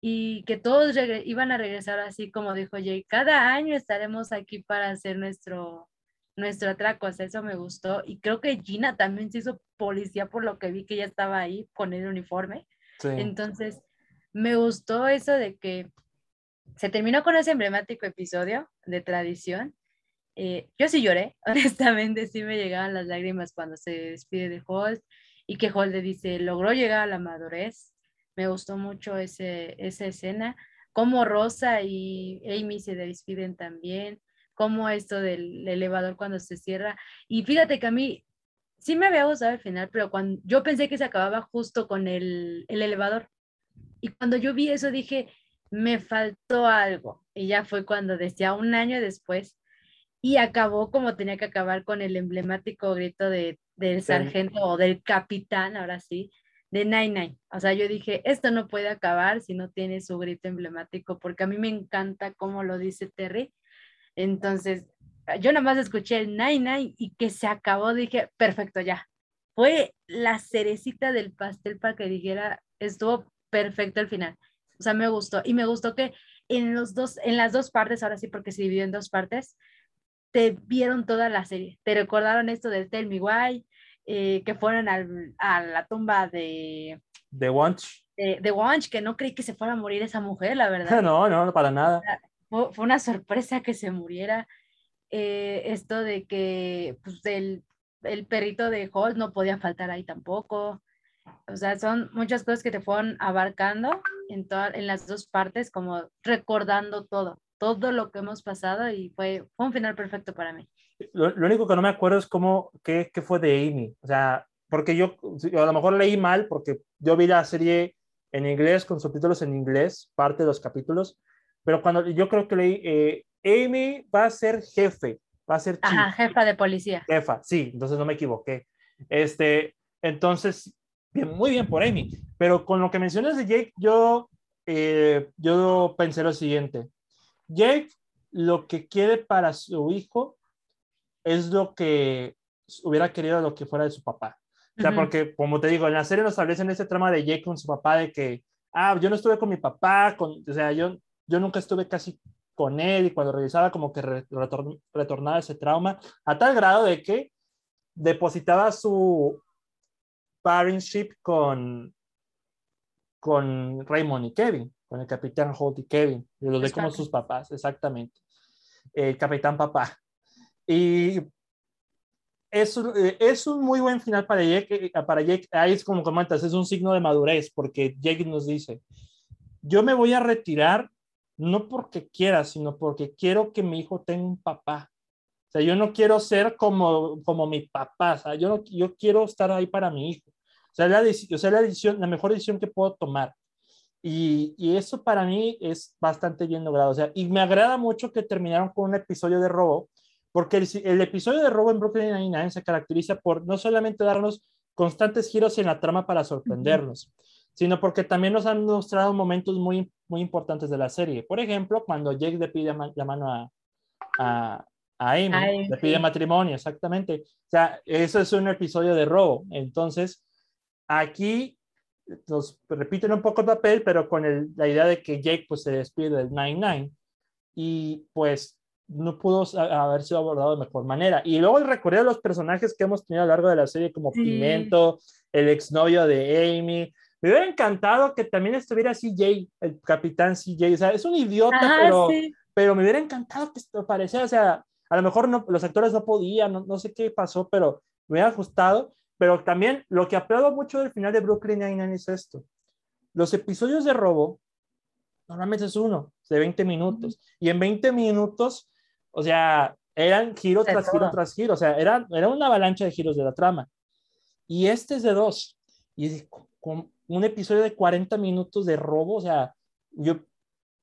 y que todos iban a regresar así como dijo Jake, cada año estaremos aquí para hacer nuestro, nuestro atraco, eso me gustó. Y creo que Gina también se hizo policía por lo que vi que ella estaba ahí con el uniforme. Sí. Entonces, me gustó eso de que se terminó con ese emblemático episodio de tradición. Eh, yo sí lloré, honestamente, sí me llegaban las lágrimas cuando se despide de Holt y que Holt le dice, logró llegar a la madurez. Me gustó mucho ese, esa escena. Como Rosa y Amy se despiden también como esto del elevador cuando se cierra. Y fíjate que a mí sí me había gustado el final, pero cuando yo pensé que se acababa justo con el, el elevador. Y cuando yo vi eso dije, me faltó algo. Y ya fue cuando decía un año después y acabó como tenía que acabar con el emblemático grito de, del sargento o del capitán, ahora sí, de Nine Nine. O sea, yo dije, esto no puede acabar si no tiene su grito emblemático, porque a mí me encanta cómo lo dice Terry entonces, yo nada más escuché el Nine Nine y que se acabó, dije, perfecto, ya. Fue la cerecita del pastel para que dijera, estuvo perfecto al final. O sea, me gustó. Y me gustó que en, los dos, en las dos partes, ahora sí, porque se dividió en dos partes, te vieron toda la serie, te recordaron esto del Tell Me Why, eh, que fueron al, a la tumba de... De Wanch. De, de Wanch, que no creí que se fuera a morir esa mujer, la verdad. no, no, para nada. Fue, una sorpresa que se muriera. Eh, esto de que pues, el, el perrito de Holt no podía faltar ahí tampoco. O sea, son muchas cosas que te fueron abarcando en, toda, en las dos partes, como recordando todo, todo lo que hemos pasado y fue, fue un final perfecto para mí. Lo, lo, único que no me acuerdo es cómo, qué, qué fue de Amy. O sea, porque yo a lo mejor leí mal, porque yo vi la serie en inglés, con subtítulos en inglés, parte de los capítulos, pero cuando yo creo que leí, eh, Amy va a ser jefe, va a ser chief. Ajá, jefa de policía. Jefa, sí, entonces no me equivoqué. Este, entonces, bien, muy bien por Amy. Pero con lo que mencionas de Jake, yo, eh, yo pensé lo siguiente. Jake lo que quiere para su hijo es lo que hubiera querido lo que fuera de su papá. O sea, uh -huh. porque, como te digo, en la serie nos establecen ese trama de Jake con su papá de que, ah, yo no estuve con mi papá, con, o sea, yo, yo nunca estuve casi con él y cuando regresaba como que retor retornaba ese trauma a tal grado de que depositaba su parentship con con Raymond y Kevin, con el capitán Holt y Kevin, y los ve como sus papás, exactamente. El capitán papá. Y es, es un muy buen final para Jake, para Jake, ahí es como comentas, es un signo de madurez, porque Jake nos dice, yo me voy a retirar no porque quiera, sino porque quiero que mi hijo tenga un papá. O sea, yo no quiero ser como, como mi papá, o sea, yo, no, yo quiero estar ahí para mi hijo. O sea, la, o sea, la, decisión, la mejor decisión que puedo tomar. Y, y, eso para mí es bastante bien logrado. O sea, y me agrada mucho que terminaron con un episodio de robo, porque el, el episodio de robo en Brooklyn Nine-Nine se caracteriza por no solamente darnos constantes giros en la trama para sorprendernos, uh -huh. Sino porque también nos han mostrado momentos muy, muy importantes de la serie. Por ejemplo, cuando Jake le pide la mano a, a, a Amy, Ay, le pide sí. matrimonio, exactamente. O sea, eso es un episodio de robo. Entonces, aquí nos repiten un poco el papel, pero con el, la idea de que Jake pues se despide del 9-9 y pues no pudo haber sido abordado de mejor manera. Y luego el recorrido de los personajes que hemos tenido a lo largo de la serie, como sí. Pimento, el exnovio de Amy. Me hubiera encantado que también estuviera CJ, el capitán CJ. O sea, es un idiota, ah, pero, sí. pero me hubiera encantado que esto apareciera. O sea, a lo mejor no, los actores no podían, no, no sé qué pasó, pero me hubiera gustado. Pero también lo que aplaudo mucho del final de Brooklyn Nine-Nine es esto. Los episodios de robo normalmente es uno, de 20 minutos. Y en 20 minutos, o sea, eran giro tras todo. giro tras giro. O sea, era, era una avalancha de giros de la trama. Y este es de dos. Y con un episodio de 40 minutos de robo, o sea, yo,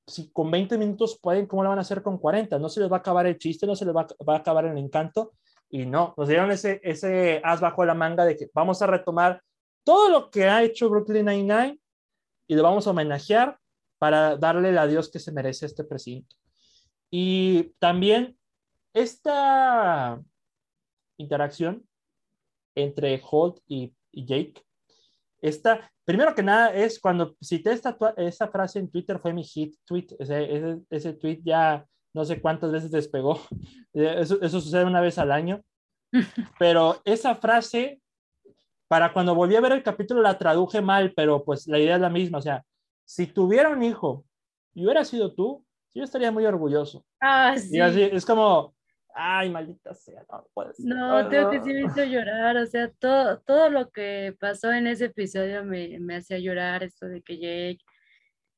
si con 20 minutos pueden, ¿cómo lo van a hacer con 40? No se les va a acabar el chiste, no se les va, va a acabar el encanto. Y no, nos dieron ese, ese as bajo la manga de que vamos a retomar todo lo que ha hecho Brooklyn Nine-Nine y lo vamos a homenajear para darle el adiós que se merece este precinto. Y también esta interacción entre Holt y, y Jake, esta, primero que nada es cuando cité esta, esta frase en Twitter, fue mi hit tweet, ese, ese, ese tweet ya no sé cuántas veces despegó, eso, eso sucede una vez al año, pero esa frase, para cuando volví a ver el capítulo la traduje mal, pero pues la idea es la misma, o sea, si tuviera un hijo y hubiera sido tú, yo estaría muy orgulloso. Ah, sí. Y así, es como, ay, maldita sea, no puedes. No, no, tengo que sí me hizo llorar, o sea, todo, todo lo que pasó en ese episodio me, me hacía llorar, esto de que Jake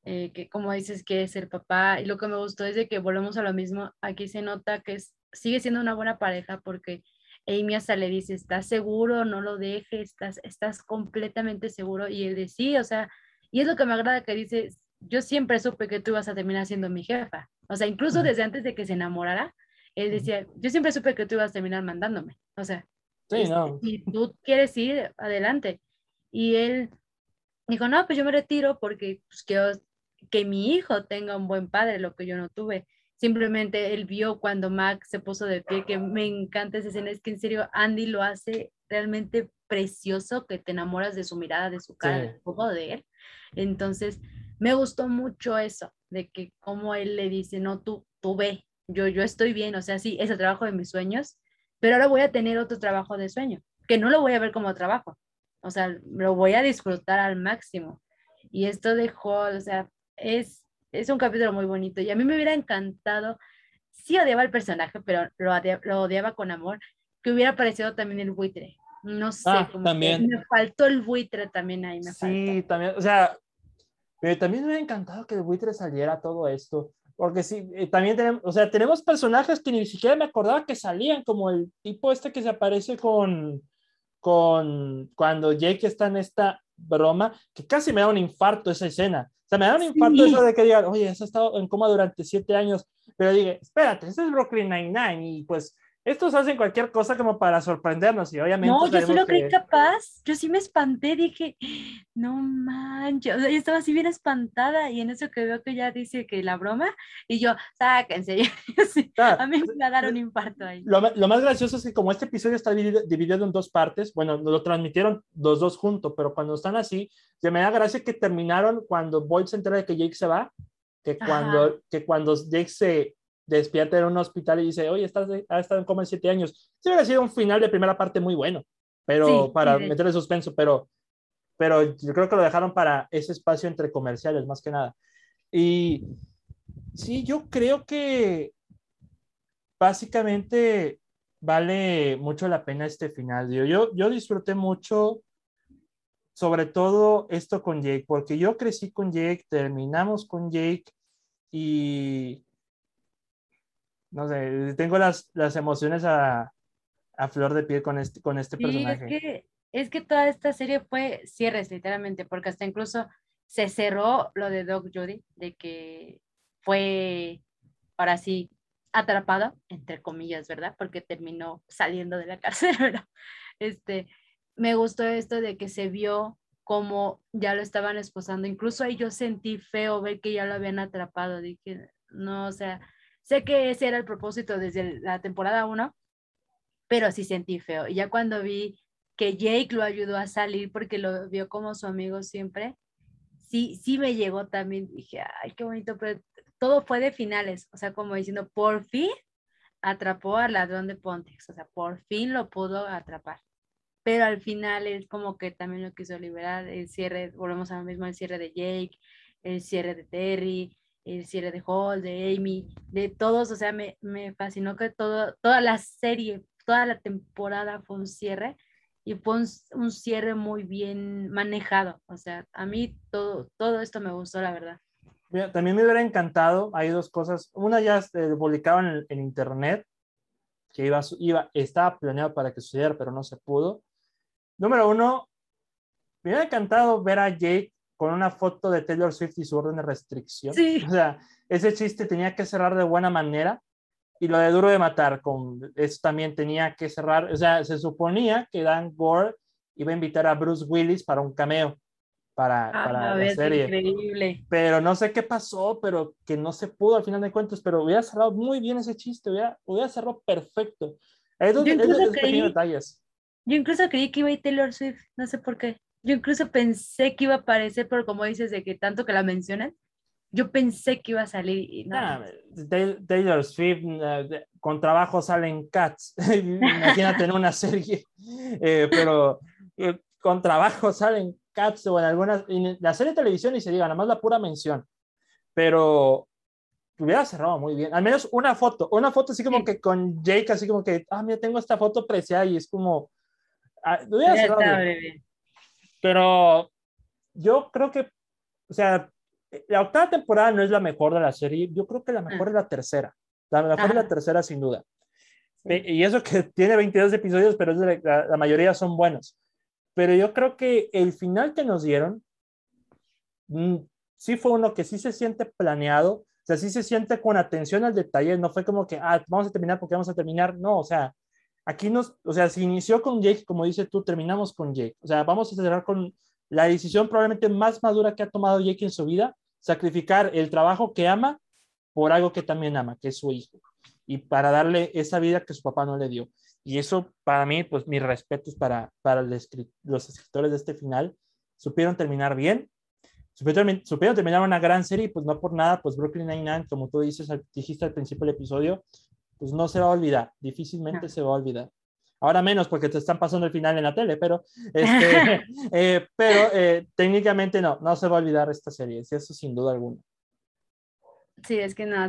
eh, que como dices que es el papá, y lo que me gustó es de que volvemos a lo mismo, aquí se nota que es, sigue siendo una buena pareja porque Amy hasta le dice, ¿estás seguro? No lo dejes, estás, estás completamente seguro, y él dice, sí, o sea, y es lo que me agrada que dice, yo siempre supe que tú ibas a terminar siendo mi jefa, o sea, incluso desde antes de que se enamorara, él decía, yo siempre supe que tú ibas a terminar mandándome, o sea, sí, no. si tú quieres ir, adelante, y él dijo, no, pues yo me retiro porque pues, quiero que mi hijo tenga un buen padre, lo que yo no tuve. Simplemente él vio cuando Mac se puso de pie, que me encanta esa escena, es que en serio Andy lo hace realmente precioso, que te enamoras de su mirada, de su cara, sí. de todo de él. Entonces, me gustó mucho eso, de que como él le dice, no, tú, tú ve, yo, yo estoy bien, o sea, sí, es el trabajo de mis sueños, pero ahora voy a tener otro trabajo de sueño, que no lo voy a ver como trabajo, o sea, lo voy a disfrutar al máximo. Y esto dejó, o sea, es, es un capítulo muy bonito y a mí me hubiera encantado, sí odiaba el personaje, pero lo, lo odiaba con amor, que hubiera aparecido también el buitre. No sé, ah, también. me faltó el buitre también ahí. Me sí, también, o sea, pero también me hubiera encantado que el buitre saliera todo esto. Porque sí, eh, también tenemos, o sea, tenemos personajes que ni siquiera me acordaba que salían, como el tipo este que se aparece con, con cuando Jake está en esta broma, que casi me da un infarto esa escena. O sea, me da un infarto eso de que digan, oye, has estado en coma durante siete años, pero dije, espérate, ese es Brooklyn Nine-Nine y pues estos hacen cualquier cosa como para sorprendernos y obviamente... No, yo sí lo creí capaz, yo sí me espanté, dije, no manches, yo estaba así bien espantada y en eso que veo que ya dice que la broma y yo, sáquense, ah, a mí me va a dar un infarto ahí. Lo, lo, más gracioso es que como este episodio está dividido, dividido en dos partes, bueno, lo transmitieron los dos juntos, pero cuando están así, se me da gracia que terminaron cuando Boyd se entera de que Jake se va, que cuando, que cuando Jake se despierta en un hospital y dice, oye, estás, has estado en coma siete años. Sí hubiera sido un final de primera parte muy bueno, pero para meterle suspenso, pero, pero yo creo que lo dejaron para ese espacio entre comerciales, más que nada. Y sí, yo creo que básicamente vale mucho la pena este final. Yo, yo, yo disfruté mucho, sobre todo esto con Jake, porque yo crecí con Jake, terminamos con Jake y no sé, tengo las, las emociones a, a, flor de piel con este, con este personaje. Es que, es que toda esta serie fue cierres, literalmente, porque hasta incluso se cerró lo de Doc Judy, de que fue, ahora sí, atrapado, entre comillas, ¿verdad? Porque terminó saliendo de la cárcel, ¿verdad? Este, me gustó esto de que se vio como ya lo estaban esposando. Incluso ahí yo sentí feo ver que ya lo habían atrapado. Dije, no, o sea, Sé que ese era el propósito desde la temporada 1, pero sí sentí feo. Y ya cuando vi que Jake lo ayudó a salir porque lo vio como su amigo siempre, sí, sí me llegó también. Dije, ay, qué bonito, pero todo fue de finales. O sea, como diciendo, por fin atrapó al ladrón de Pontex. O sea, por fin lo pudo atrapar. Pero al final él como que también lo quiso liberar. El cierre, volvemos a lo mismo, el cierre de Jake, el cierre de Terry, el cierre de Hall, de Amy, de todos, o sea, me, me fascinó que todo, toda la serie, toda la temporada fue un cierre y fue un, cierre muy bien manejado, o sea, a mí todo, todo esto me gustó, la verdad. también me hubiera encantado, hay dos cosas, una ya se publicaba en, en internet, que iba, iba, estaba planeado para que sucediera, pero no se pudo. Número uno, me hubiera encantado ver a Jake con una foto de Taylor Swift y su orden de restricción. Sí. O sea, ese chiste tenía que cerrar de buena manera. Y lo de Duro de Matar, con eso también tenía que cerrar. O sea, se suponía que Dan Gore iba a invitar a Bruce Willis para un cameo para, ah, para la serie. Increíble. Pero no sé qué pasó, pero que no se pudo al final de cuentas. Pero hubiera cerrado muy bien ese chiste, hubiera, hubiera cerrado perfecto. Hay dos, detalles. Yo incluso creí que iba a ir Taylor Swift, no sé por qué. Yo incluso pensé que iba a aparecer, pero como dices, de que tanto que la mencionan, yo pensé que iba a salir. Y ah, Taylor Swift, eh, con trabajo salen Cats. Imagínate en una serie, eh, pero eh, con trabajo salen Cats o en algunas. En la serie de televisión y se diga, nada más la pura mención. Pero hubiera cerrado muy bien. Al menos una foto, una foto así como que con Jake, así como que, ah, mira, tengo esta foto preciada y es como. Ah, hubiera cerrado bien. Pero yo creo que, o sea, la octava temporada no es la mejor de la serie, yo creo que la mejor es la tercera, la mejor es la tercera sin duda. Y eso que tiene 22 episodios, pero la, la, mayoría son buenos. Pero yo creo que el final que nos dieron, mm, sí fue uno que sí se siente planeado, o sea, sí se siente con atención al detalle, no fue como que, ah, vamos a terminar porque vamos a terminar, no, o sea, aquí nos, o sea, se inició con Jake, como dice tú, terminamos con Jake. O sea, vamos a cerrar con la decisión probablemente más madura que ha tomado Jake en su vida, sacrificar el trabajo que ama por algo que también ama, que es su hijo, y para darle esa vida que su papá no le dio. Y eso, para mí, pues mis respetos para, para los escritores de este final. Supieron terminar bien, supieron, supieron terminar una gran serie pues no por nada, pues Brooklyn Nine-Nine, como tú dices, dijiste al principio del episodio, pues no se va a olvidar, difícilmente se va a olvidar. Ahora menos porque te están pasando el final en la tele, pero, este, eh, pero eh, técnicamente no, no se va a olvidar esta serie, eso sin duda alguna. Sí, es que no,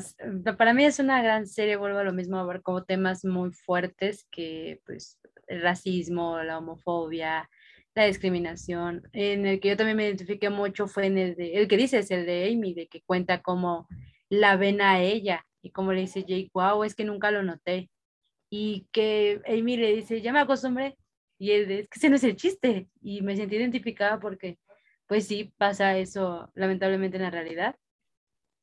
para mí es una gran serie, vuelvo a lo mismo, a ver como temas muy fuertes que pues el racismo, la homofobia, la discriminación, en el que yo también me identifiqué mucho fue en el de, el que dices, el de Amy, de que cuenta cómo la ven a ella y como le dice Jake, wow, es que nunca lo noté. Y que Amy le dice, ya me acostumbré. Y él, es que ese no es el chiste. Y me sentí identificada porque, pues sí, pasa eso lamentablemente en la realidad.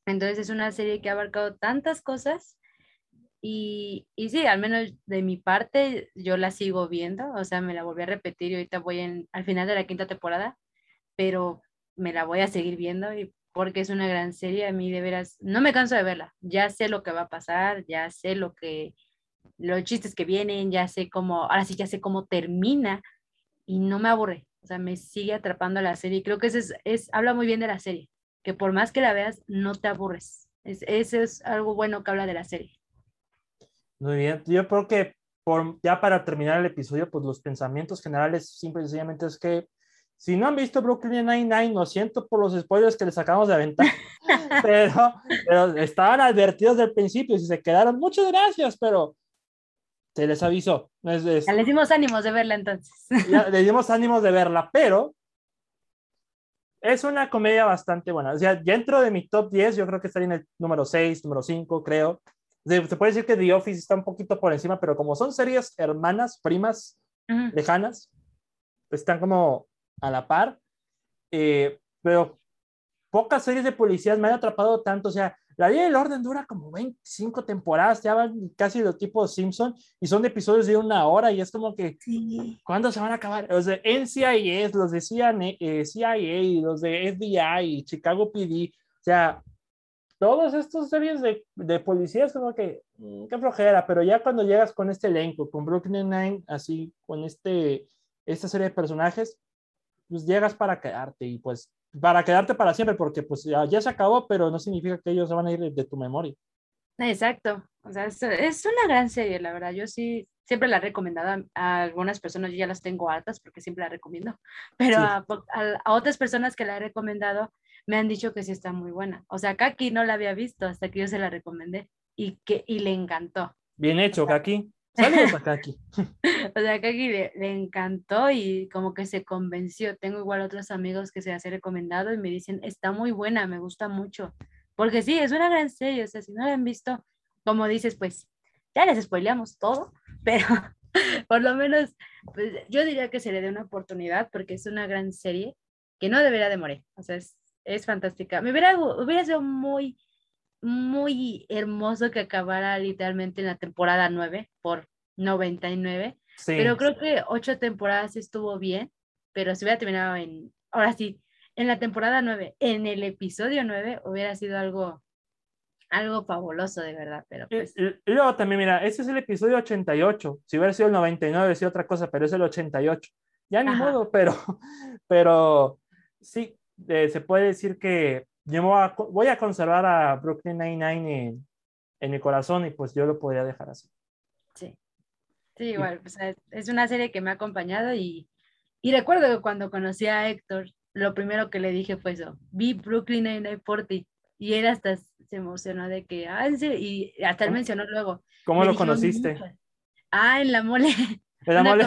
Entonces es una serie que ha abarcado tantas cosas y, y, sí, al menos de mi parte, yo la sigo viendo, o sea, me la volví a repetir y ahorita voy en, al final de la quinta temporada, pero me la voy a seguir viendo y porque es una gran serie, a mí de veras, no me canso de verla, ya sé lo que va a pasar, ya sé lo que, los chistes que vienen, ya sé cómo, ahora sí ya sé cómo termina y no me aburre, o sea, me sigue atrapando la serie, creo que eso es, es habla muy bien de la serie, que por más que la veas, no te aburres, es, eso es algo bueno que habla de la serie. Muy bien, yo creo que por, ya para terminar el episodio, pues los pensamientos generales simple y sencillamente es que si no han visto Brooklyn Nine-Nine, lo siento por los spoilers que les acabamos de aventar, pero, pero estaban advertidos del principio y si se quedaron, muchas gracias, pero se les avisó. Es, les dimos ánimos de verla entonces. Ya, les dimos ánimos de verla, pero es una comedia bastante buena. O sea, dentro de mi top 10, yo creo que estaría en el número 6, número 5, creo. Se puede decir que The Office está un poquito por encima, pero como son series hermanas, primas, lejanas, están como a la par, eh, pero pocas series de policías me han atrapado tanto, o sea, la Ley del Orden dura como 25 temporadas, ya van casi de tipo Simpson, y son de episodios de una hora, y es como que, ¿cuándo se van a acabar? Los de NCIS, los de CIA, eh, CIA, los de FBI, Chicago PD, o sea, todos estos series de, de policías como que, mm, qué flojera, pero ya cuando llegas con este elenco, con Brooklyn Nine, así, con este, esta serie de personajes, pues llegas para quedarte y pues para quedarte para siempre, porque pues ya, ya se acabó, pero no significa que ellos se van a ir de, tu memoria. Exacto, o sea, es, es, una gran serie, la verdad, yo sí siempre la he recomendado a, algunas personas, yo ya las tengo altas porque siempre la recomiendo, pero a, a, otras personas que la he recomendado me han dicho que sí está muy buena, o sea, Kaki no la había visto hasta que yo se la recomendé y que y le encantó. Bien hecho, Kaki. Saludos a Kaki. o sea, Kaki le, le, encantó y como que se convenció. Tengo igual otros amigos que se hace recomendado y me dicen, está muy buena, me gusta mucho. Porque sí, es una gran serie, o sea, si no la han visto, como dices, pues ya les spoileamos todo, pero por lo menos pues, yo diría que se le dé una oportunidad porque es una gran serie que no debería de morir. O sea, es, es fantástica. Me hubiera, hubiera sido muy muy hermoso que acabara literalmente en la temporada 9 por 99. Pero creo que ocho temporadas estuvo bien, pero si hubiera terminado en, ahora sí, en la temporada 9, en el episodio 9, hubiera sido algo, algo fabuloso de verdad. Pero pues... y, luego también, mira, ese es el episodio 88. Si hubiera sido el 99, hubiera sido otra cosa, pero es el 88. Ya ni modo, pero, pero sí, eh, se puede decir que yo voy a, conservar a Brooklyn Nine-Nine en, en, mi corazón y pues yo lo podría dejar así. Sí, sí, igual, es una serie que me ha acompañado y, y recuerdo que cuando conocí a Héctor, lo primero que le dije fue eso, vi Brooklyn Nine-Nine por ti. Y él hasta se emocionó de que, ah, y hasta él mencionó luego. ¿Cómo lo conociste? Ah, en la mole. ¿En la mole?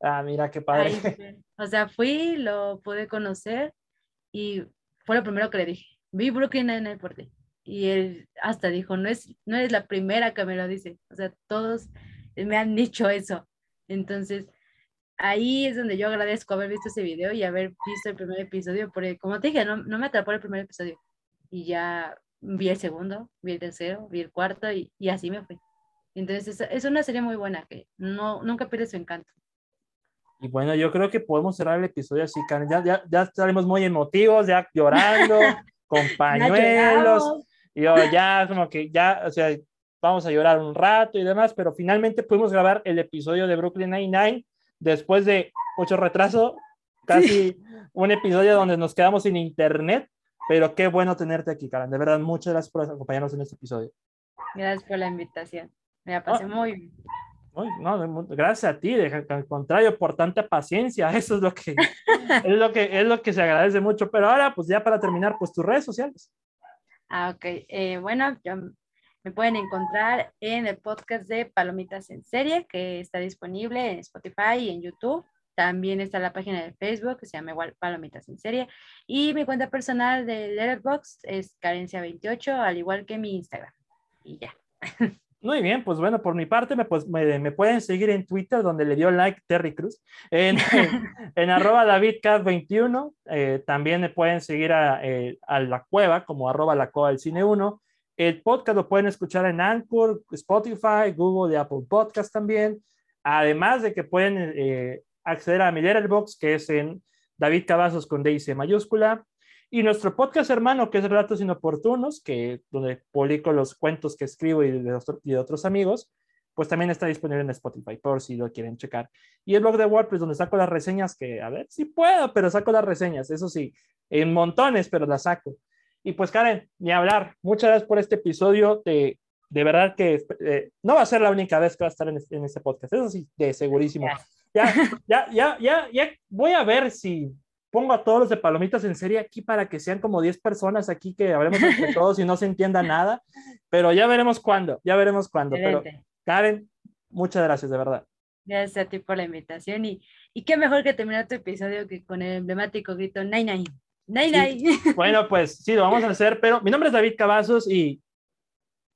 Ah, mira qué padre. o sea, fui, lo pude conocer y fue lo primero que le dije. Vi Brooklyn Nine-Nine por ti. Y él hasta dijo, no es, no es la primera que me lo dice. O sea, todos me han dicho eso. Entonces, ahí es donde yo agradezco haber visto ese video y haber visto el primer episodio, porque como te dije, no, no me atrapó el primer episodio. Y ya vi el segundo, vi el tercero, vi el cuarto y, y así me fui. Entonces, es, es, una serie muy buena que no, nunca pierde su encanto. Y bueno, yo creo que podemos cerrar el episodio así, Karen. Ya, ya, ya estaremos muy emotivos, ya llorando, con pañuelos. Y yo, ya, como que ya, o sea, vamos a llorar un rato y demás, pero finalmente pudimos grabar el episodio de Brooklyn Nine-Nine después de mucho retraso, casi, un episodio donde nos quedamos sin internet, pero qué bueno tenerte aquí, Karen. De verdad, muchas gracias por acompañarnos en este episodio. Gracias por la invitación. Me la pasé muy bien. No, gracias a ti, al contrario, por tanta paciencia, eso es lo que es lo que es lo que se agradece mucho. Pero ahora, pues ya para terminar, pues tus redes sociales. Ah, ok. Eh, bueno, me pueden encontrar en el podcast de Palomitas en Serie, que está disponible en Spotify y en YouTube. También está la página de Facebook que se llama igual Palomitas en Serie. Y mi cuenta personal de Letterboxd es Carencia28, al igual que mi Instagram. Y ya. Muy bien, pues bueno, por mi parte me, pues, me, pueden seguir en Twitter, donde le dio like Terry Cruz, en, en, arroba DavidCat21. Eh, también me pueden seguir eh, a, la cueva como arroba la cueva del cine 1. El podcast lo pueden escuchar en Anchor, Spotify, Google y Apple Podcast también. Además de que pueden eh, acceder a mi Letterboxd, que es en David Cavazos con D mayúscula. Y nuestro podcast hermano, que es Relatos Inoportunos, que donde publico los cuentos que escribo y de, y de otros amigos, pues también está disponible en Spotify, por si lo quieren checar. Y el blog de WordPress, donde saco las reseñas, que a ver si puedo, pero saco las reseñas, eso sí, en montones, pero las saco. Y pues Karen, ni hablar, muchas gracias por este episodio. De, de verdad que eh, no va a ser la única vez que va a estar en, en este podcast, eso sí, de segurísimo. Ya, ya, ya, ya, ya voy a ver si pongo a todos los de palomitas en serie aquí para que sean como 10 personas aquí que hablemos entre todos y no se entienda nada, pero ya veremos cuándo, ya veremos cuándo. Pero Karen, muchas gracias, de verdad. Gracias a ti por la invitación y, y qué mejor que terminar tu episodio que con el emblemático grito Nine Nine. Nine Bueno, pues sí, lo vamos a hacer, pero mi nombre es David Cavazos y...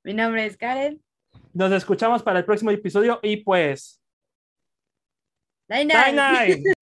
Mi nombre es Karen. Nos escuchamos para el próximo episodio y pues... Nine Nine.